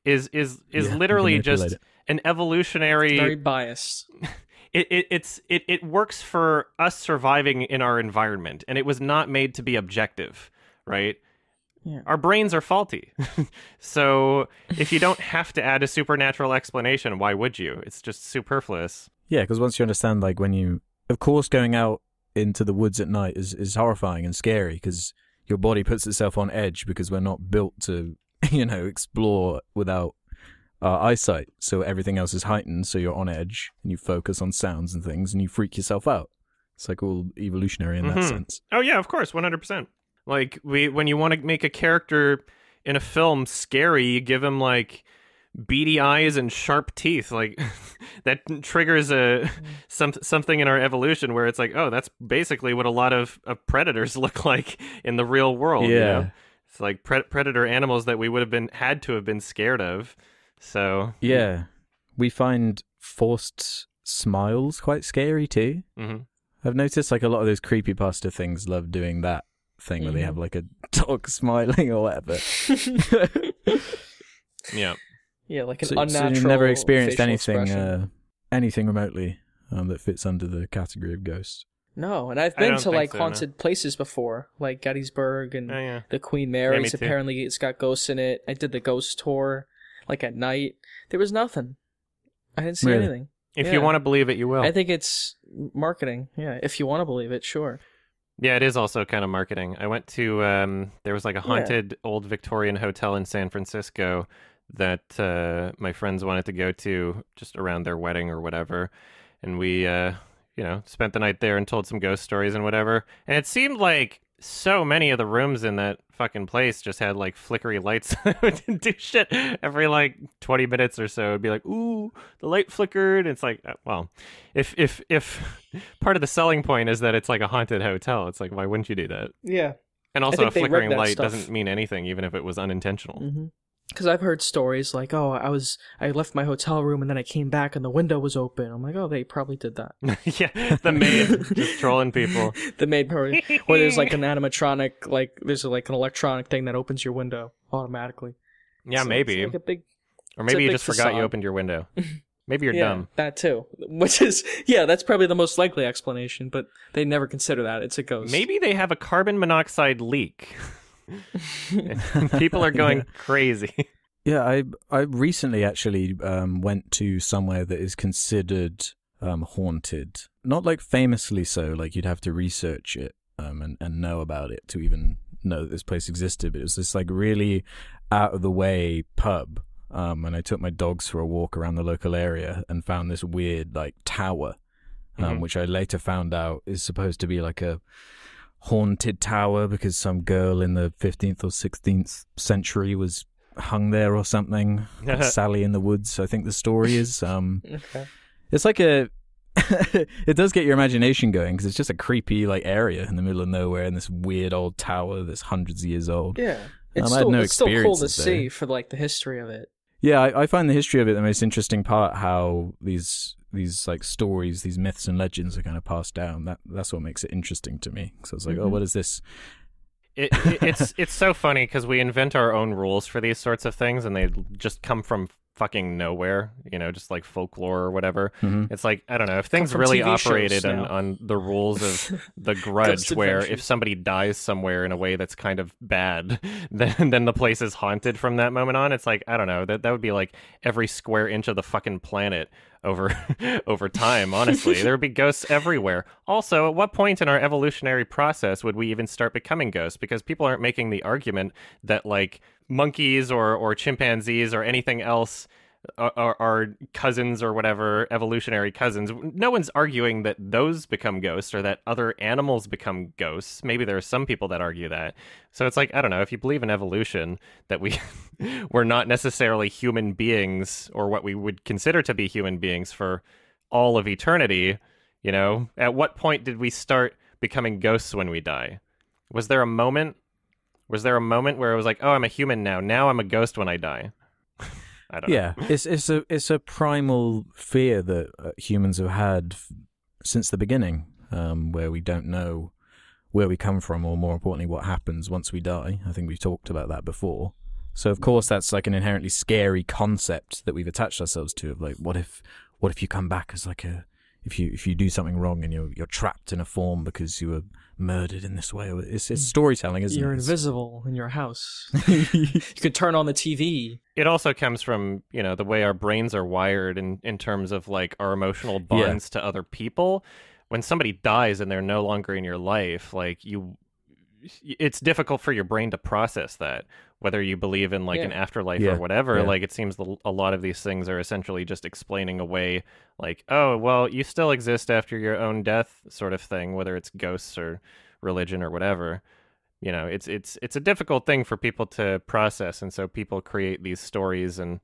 is is is Yeah, literally just manipulate an evolutionary Very biased. it, it it's it, it works for us surviving in our environment and it was not made to be objective right Yeah. our brains are faulty so if you don't have to add a supernatural explanation why would you it's just superfluous Yeah, because once you understand, like when you, of course, going out into the woods at night is is horrifying and scary because your body puts itself on edge because we're not built to, you know, explore without our eyesight. So everything else is heightened, so you're on edge and you focus on sounds and things, and you freak yourself out. It's like all evolutionary in that Mhm. sense. oh yeah of course 100% like we when you want to make a character in a film scary you give him like beady eyes and sharp teeth like that triggers a some something in our evolution where it's like oh that's basically what a lot of, of predators look like in the real world you Yeah. know? it's like pre- predator animals that we would have been had to have been scared of so Yeah, we find forced smiles quite scary too. mhm. I've noticed like a lot of those creepy creepypasta things love doing that thing where they have like a dog smiling or whatever. yeah yeah, like an so, so you've never experienced anything, uh, anything remotely um, that fits under the category of ghost. No, and I've been to like so, no. haunted places before, like Gettysburg and oh, yeah the Queen me Mary's. too. apparently, it's got ghosts in it. I did the ghost tour, like at night. There was nothing. I didn't see Really? anything. if Yeah. you want to believe it you will I think it's marketing. Yeah, if you want to believe it, sure. Yeah, it is also kind of marketing. I went to um there was like a haunted old Victorian hotel in San Francisco that uh, my friends wanted to go to just around their wedding or whatever, and we, uh, you know, spent the night there and told some ghost stories and whatever. And it seemed like so many of the rooms in that fucking place just had like flickery lights that do shit every like 20 minutes or so it'd be like ooh the light flickered it's like uh, well if if if part of the selling point is that it's like a haunted hotel it's like why wouldn't you do that Yeah. and also a think they rig flickering light stuff. doesn't mean anything even if it was unintentional Mm-hmm. Because I've heard stories like, oh, I was I left my hotel room and then I came back and the window was open. I'm like, oh, they probably did that. yeah the maid just trolling people the maid probably, or there's like an animatronic, like there's like an electronic thing that opens your window automatically. yeah So maybe like a big or maybe you just forgot you opened your window maybe you're yeah, dumb that too. Which is yeah, that's probably the most likely explanation, but they never consider that. It's a ghost. maybe they have a carbon monoxide leak people are going crazy Yeah, I I recently actually um, went to somewhere that is considered um, haunted. Not like famously so, like you'd have to research it um, and and know about it to even know that this place existed. But it was this like really out of the way pub. Um, and I took my dogs for a walk around the local area and found this weird like tower, um, Mhm. which I later found out is supposed to be like a haunted tower because some girl in the 15th or 16th century was hung there or something. Like Sally in the Woods, I think the story is. Um, Okay. it's like a. it does get your imagination going because it's just a creepy like area in the middle of nowhere in this weird old tower that's hundreds of years old. Yeah. It's Um, I had still no it's still cool to there. see for like the history of it. Yeah, I, I find the history of it the most interesting part. How these these like stories, these myths and legends are kind of passed down. That that's what makes it interesting to me. So it's like, oh, Mhm. what is this? it, it, it's it's so funny because we invent our own rules for these sorts of things, and they just come from fucking nowhere. You know, just like folklore or whatever. hmm It's like I don't know if things really TV operated on, on the rules of the grudge, where if somebody dies somewhere in a way that's kind of bad, then then the place is haunted from that moment on. It's like I don't know that that would be like every square inch of the fucking planet over over time. Honestly, there would be ghosts everywhere. Also, at what point in our evolutionary process would we even start becoming ghosts? Because people aren't making the argument that like monkeys or or chimpanzees or anything else are, cousins or whatever evolutionary cousins. No one's arguing that those become ghosts or that other animals become ghosts. Maybe there are some people that argue that. So it's like i don't know if you believe in evolution that we we're not necessarily human beings or what we would consider to be human beings for all of eternity you know? At what point did we start becoming ghosts when we die? Was there a moment? Was there a moment where it was like oh i'm a human now. Now i'm a ghost when i die don't Yeah, it's it's a it's a primal fear that uh, humans have had f- since the beginning, um, where we don't know where we come from, or more importantly, what happens once we die. I think we've talked about that before. So of course, that's like an inherently scary concept that we've attached ourselves to. Of like, what if what if you come back as like a if you if you do something wrong and you're you're trapped in a form because you were murdered in this way? It's it's mm. storytelling, isn't You're it? It's- invisible in your house. you could turn on the TV. it also comes from you know the way our brains are wired in in terms of like our emotional bonds to other people when somebody dies and they're no longer in your life like you it's difficult for your brain to process that whether you believe in like an afterlife Yeah, or whatever yeah. like it seems the, a lot of these things are essentially just explaining away like oh well you still exist after your own death sort of thing whether it's ghosts or religion or whatever. You know it's it's it's a difficult thing for people to process and so people create these stories and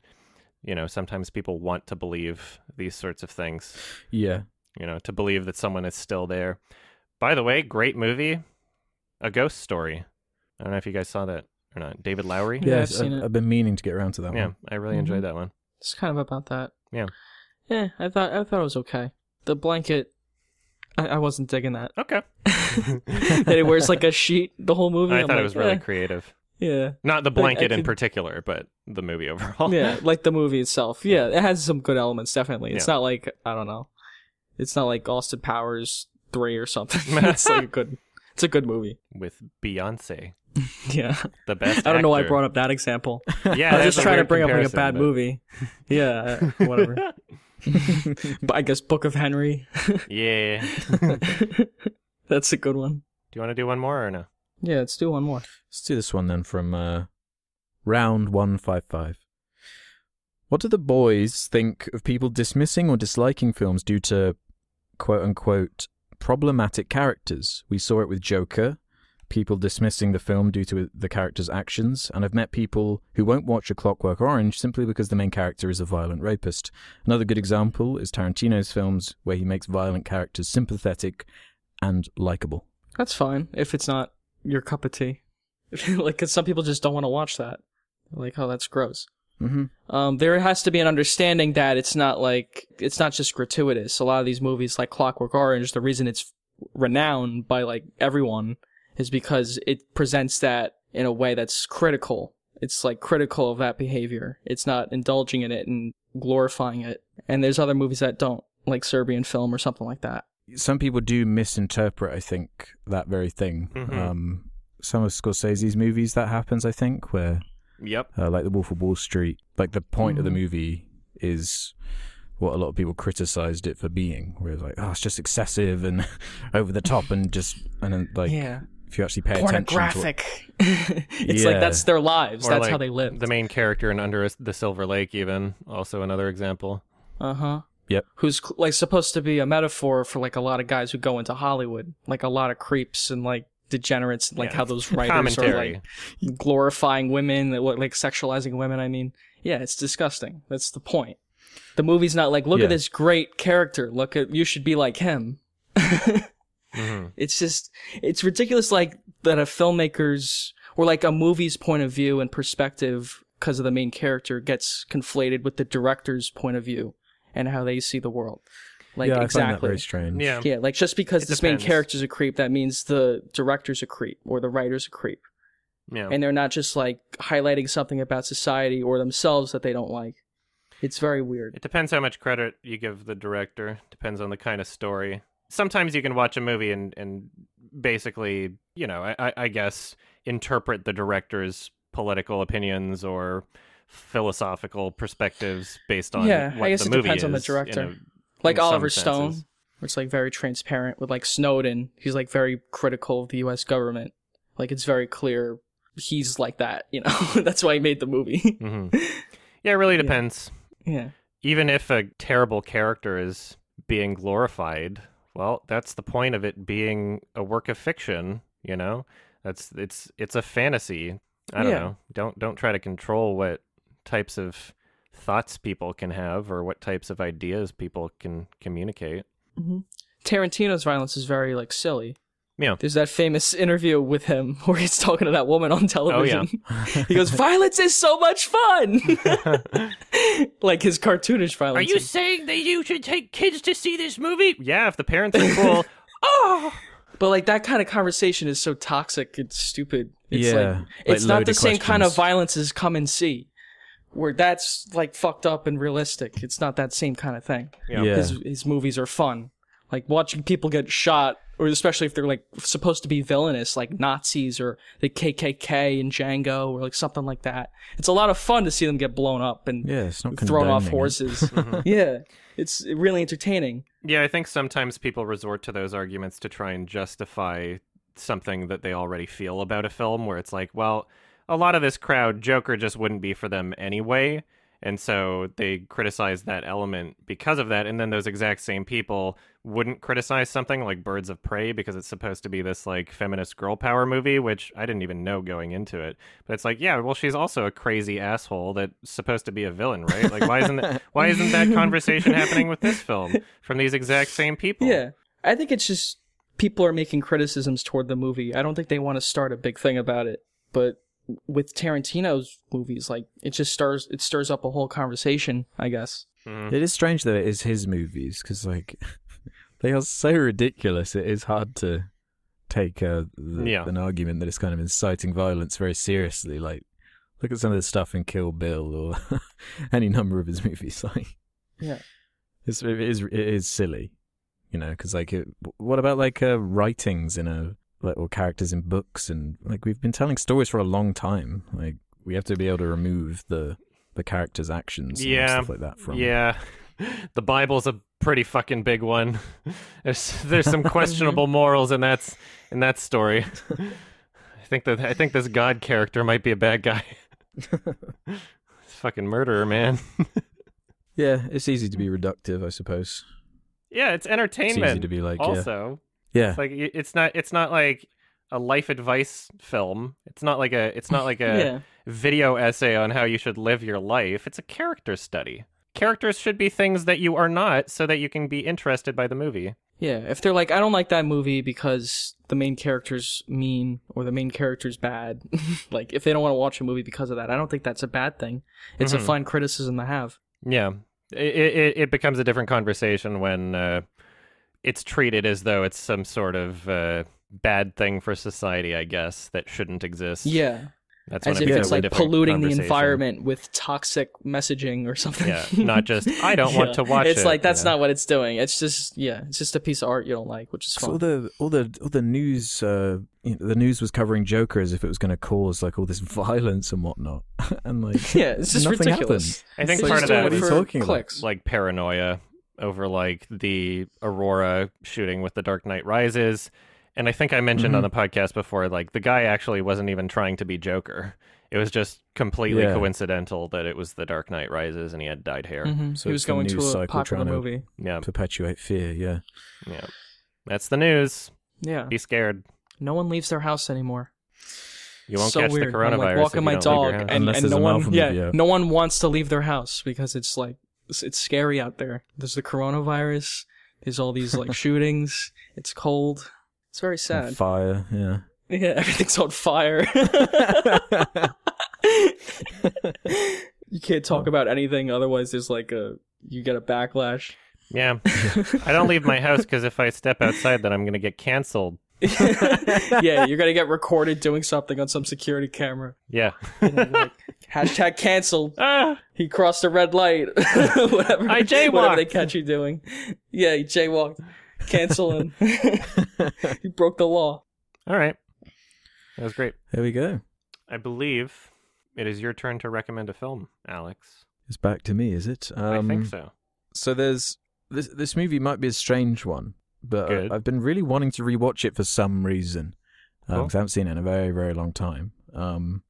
you know sometimes people want to believe these sorts of things. Yeah. you know to believe that someone is still there. By the way great movie a ghost story i don't know if you guys saw that or not david lowery Yeah, I've Yes, seen I've, it. I've been meaning to get around to that one. yeah one. i really enjoyed that one It's kind of about that. Yeah. Yeah, I thought I thought it was okay. The blanket, I, I wasn't digging that. okay that it wears like a sheet the whole movie. i I'm thought it was really eh, creative yeah, not the Like, I blanket in could- particular but the movie overall yeah, like the movie itself. Yeah, it has some good elements. Definitely, it's Yeah. not like I don't know. It's not like Austin Powers three or something. it's like a good. It's a good movie. with beyonce Yeah, the best I don't know why I brought up that example. yeah I was just a trying to bring up like a bad but- movie. Yeah, uh, whatever. but I guess Book of Henry. yeah That's a good one. do you want to do one more or no Yeah, let's do one more. Let's do this one then from uh, round 155. What do the boys think of people dismissing or disliking films due to quote unquote problematic characters? We saw it with Joker, people dismissing the film due to the character's actions, and I've met people who won't watch A Clockwork Orange simply because the main character is a violent rapist. Another good example is Tarantino's films where he makes violent characters sympathetic and likable. That's fine if it's not your cup of tea. like, cause some people just don't want to watch that. Like, oh, that's gross. Mm-hmm. Um, there has to be an understanding that it's not like it's not just gratuitous. A lot of these movies, like Clockwork Orange, the reason it's renowned by like everyone is because it presents that in a way that's critical. It's like critical of that behavior. It's not indulging in it and glorifying it. And there's other movies that don't, like Serbian film or something like that. Some people do misinterpret, I think, that very thing. Mhm. Um, some of Scorsese's movies that happens, I think, where Yep. uh, like The Wolf of Wall Street. Like the point of the Mhm. movie is what a lot of people criticized it for being, where it's like, oh, it's just excessive and over the top, and just and then like yeah. if you actually pay attention to what, Pornographic. it's like that's their lives. Or that's like how they live. The main character in Under the Silver Lake, even also another example. Uh huh. Yep. Who's like supposed to be a metaphor for like a lot of guys who go into Hollywood, like a lot of creeps and like degenerates, like Yeah. how those writers are Commentary. like glorifying women, like sexualizing women. I mean, yeah, it's disgusting. That's the point. The movie's not like, look Yeah. at this great character. Look at you should be like him. hmm It's just it's ridiculous like that a filmmaker's or like a movie's point of view and perspective because of the main character gets conflated with the director's point of view and how they see the world. Like yeah, I find that exactly. very strange. Yeah. Yeah, like just because It this main depends. character's a creep, that means the director's a creep or the writer's a creep. Yeah. And they're not just like highlighting something about society or themselves that they don't like. It's very weird. It depends how much credit you give the director. Depends on the kind of story. Sometimes you can watch a movie and, and basically, you know, I, I- I guess interpret the director's political opinions or philosophical perspectives based on Yeah, I guess the it movie depends on the is, director. Like in Oliver Stone, senses. where it's like very transparent with like Snowden. He's like very critical of the US government. Like it's very clear he's like that, you know. That's why he made the movie. Mhm. Yeah, it really depends. yeah. Even if a terrible character is being glorified, well, that's the point of it being a work of fiction, you know? That's it's it's a fantasy. I don't Yeah. know. Don't don't try to control what types of thoughts people can have or what types of ideas people can communicate. hmm Tarantino's violence is very like silly. Yeah. There's that famous interview with him where he's talking to that woman on television. Oh, yeah. he goes, "Violence is so much fun." like his cartoonish violence. Are you is- saying that you should take kids to see this movie? Yeah, if the parents are cool. oh, But like that kind of conversation is so toxic. It's stupid. It's Yeah, like like it's not the loaded same kind of violence as come and see, where that's like fucked up and realistic. It's not that same kind of thing. Yeah. Yeah. His his movies are fun. Like watching people get shot, or especially if they're like supposed to be villainous, like Nazis or the KKK in Django, or like something like that. It's a lot of fun to see them get blown up and Yeah, it's not thrown off condoning it. horses. Mm-hmm. yeah, it's really entertaining. Yeah, I think sometimes people resort to those arguments to try and justify something that they already feel about a film, where it's like, well, a lot of this crowd, Joker just wouldn't be for them anyway. And so they criticize that element because of that. And then those exact same people wouldn't criticize something like Birds of Prey because it's supposed to be this like feminist girl power movie, which I didn't even know going into it. But it's like, yeah, well, she's also a crazy asshole that's supposed to be a villain, right? Like, why isn't that, why isn't that conversation happening with this film from these exact same people? Yeah, I think it's just people are making criticisms toward the movie. I don't think they want to start a big thing about it, but with Tarantino's movies, like it just stirs it stirs up a whole conversation. I guess. Mhm. It is strange that it is his movies because like they are so ridiculous. It is hard to take uh, the, Yeah. an argument that is kind of inciting violence very seriously. Like look at some of the stuff in Kill Bill or any number of his movies. Like Yeah. it's, it is it is silly, you know. Because like it, what about like uh, writings in a like or characters in books and like we've been telling stories for a long time. Like we have to be able to remove the the characters' actions and Yeah. stuff like that from Yeah, the Bible's a pretty fucking big one. There's there's some questionable morals in that in that story. I think that I think this God character might be a bad guy. fucking murderer, man. Yeah, it's easy to be reductive, I suppose. yeah, it's entertainment. It's easy to be like, yeah, also, yeah, it's like it's not it's not like a life advice film. It's not like a it's not like a yeah. video essay on how you should live your life. It's a character study. Characters should be things that you are not so that you can be interested by the movie. Yeah, if they're like, I don't like that movie because the main character's mean or the main character's bad, like if they don't want to watch a movie because of that, I don't think that's a bad thing. It's Mhm. a fine criticism to have. Yeah. It, it, it becomes a different conversation when uh, it's treated as though it's some sort of uh, bad thing for society, I guess, that shouldn't exist. Yeah, That's as when if it's like polluting the environment with toxic messaging or something. Yeah, not just, "I don't want to watch it's it," like that's yeah. not what it's doing. It's just yeah, it's just a piece of art you don't like, which is 'Cause all the all the all the news, uh, you know, the news was covering Joker as if it was going to cause like all this violence and whatnot, and like Yeah, it's just nothing ridiculous. I think They're part of doing that it What are you for talking about? clicks. like paranoia over like the Aurora shooting with the Dark Knight Rises. And I think I mentioned on Mm-hmm. the podcast before, like the guy actually wasn't even trying to be Joker. It was just completely Yeah. coincidental that it was the Dark Knight Rises and he had dyed hair. Mhm. So he was going to news a cycle popular trying to- movie. Yeah, perpetuate fear. Yeah, yeah. That's the news. Yeah, Be scared. no one leaves their house anymore. You won't so catch weird. the coronavirus. I'm like if walking you my don't dog, and, and no one, yeah, movie no one wants to leave their house because it's like it's, it's scary out there. There's the coronavirus. There's all these like shootings. It's cold. It's very And sad. fire. Yeah, Yeah, everything's on fire. you can't talk about anything, otherwise there's like a you get a backlash. Yeah, I don't leave my house because if I step outside, then I'm gonna get canceled. yeah, you're gonna get recorded doing something on some security camera. Yeah. You know, like, hashtag canceled. ah, He crossed a red light. whatever. I jaywalked. Whatever they catch you doing. Yeah, he jaywalked. Cancel him. he broke the law. all right. That was great. there we go. I believe it is your turn to recommend a film, Alex. It's back to me, is it? I think Um, so. So there's this this movie might be a strange one, but Good. I, I've been really wanting to rewatch it for some reason because Cool. I haven't seen it in a very very long time. Um,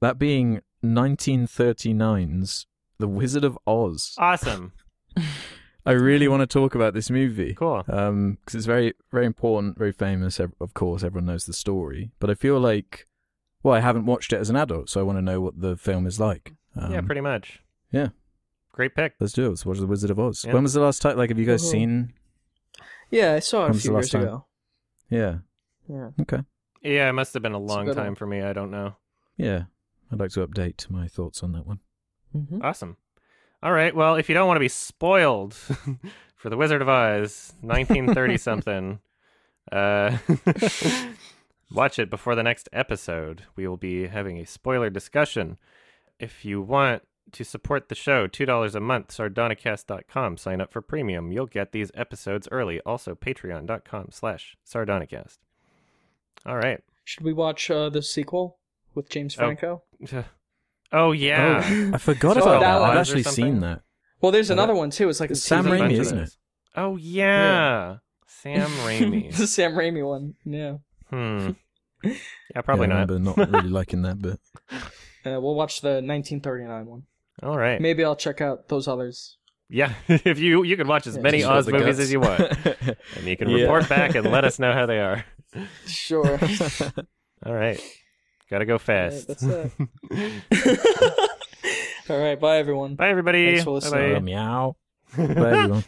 that being 1939's The Wizard of Oz. Awesome. I really want to talk about this movie. Cool. Um, because it's very very important, very famous. Of course, everyone knows the story, but I feel like, well, I haven't watched it as an adult, so I want to know what the film is like. Um, yeah, pretty much. yeah. Great pick. Let's do it. Let's watch The Wizard of Oz. Yeah. When was the last time? Like, have you guys Mhm. seen? Yeah, I saw it When a few years time? ago. Yeah. Yeah. Okay. Yeah, it must have been a It's a long time one. for me. I don't know. Yeah. I'd like to update my thoughts on that one. Mm-hmm. Awesome. All right. Well, if you don't want to be spoiled for The Wizard of Oz, 1930 something, uh, watch it before the next episode. We will be having a spoiler discussion. If you want to support the show, $2 a month, sardonicast.com. Sign up for premium. You'll get these episodes early. Also, patreon.com slash sardonicast. All right. Should we watch uh, the sequel with James Oh. Franco? Oh, yeah. Oh, I forgot about that that. I've actually seen that. Well, there's Oh, another one too. It's like a It's Sam Raimi, of isn't it? Oh, yeah. Sam Raimi. The Sam Raimi one. Yeah. Hmm. Yeah, probably yeah, I not. remember not really liking that bit. Uh, we'll watch the 1939 one. All right. Maybe I'll check out those others. Yeah, if you you can watch as Yeah, many Oz movies guts. as you want, and you can Yeah. report back and let us know how they are. Sure. All right, gotta go fast. that's it. All right. Bye, everyone. Bye, everybody. Thanks for listening. Bye-bye. Uh, meow. Bye, everyone.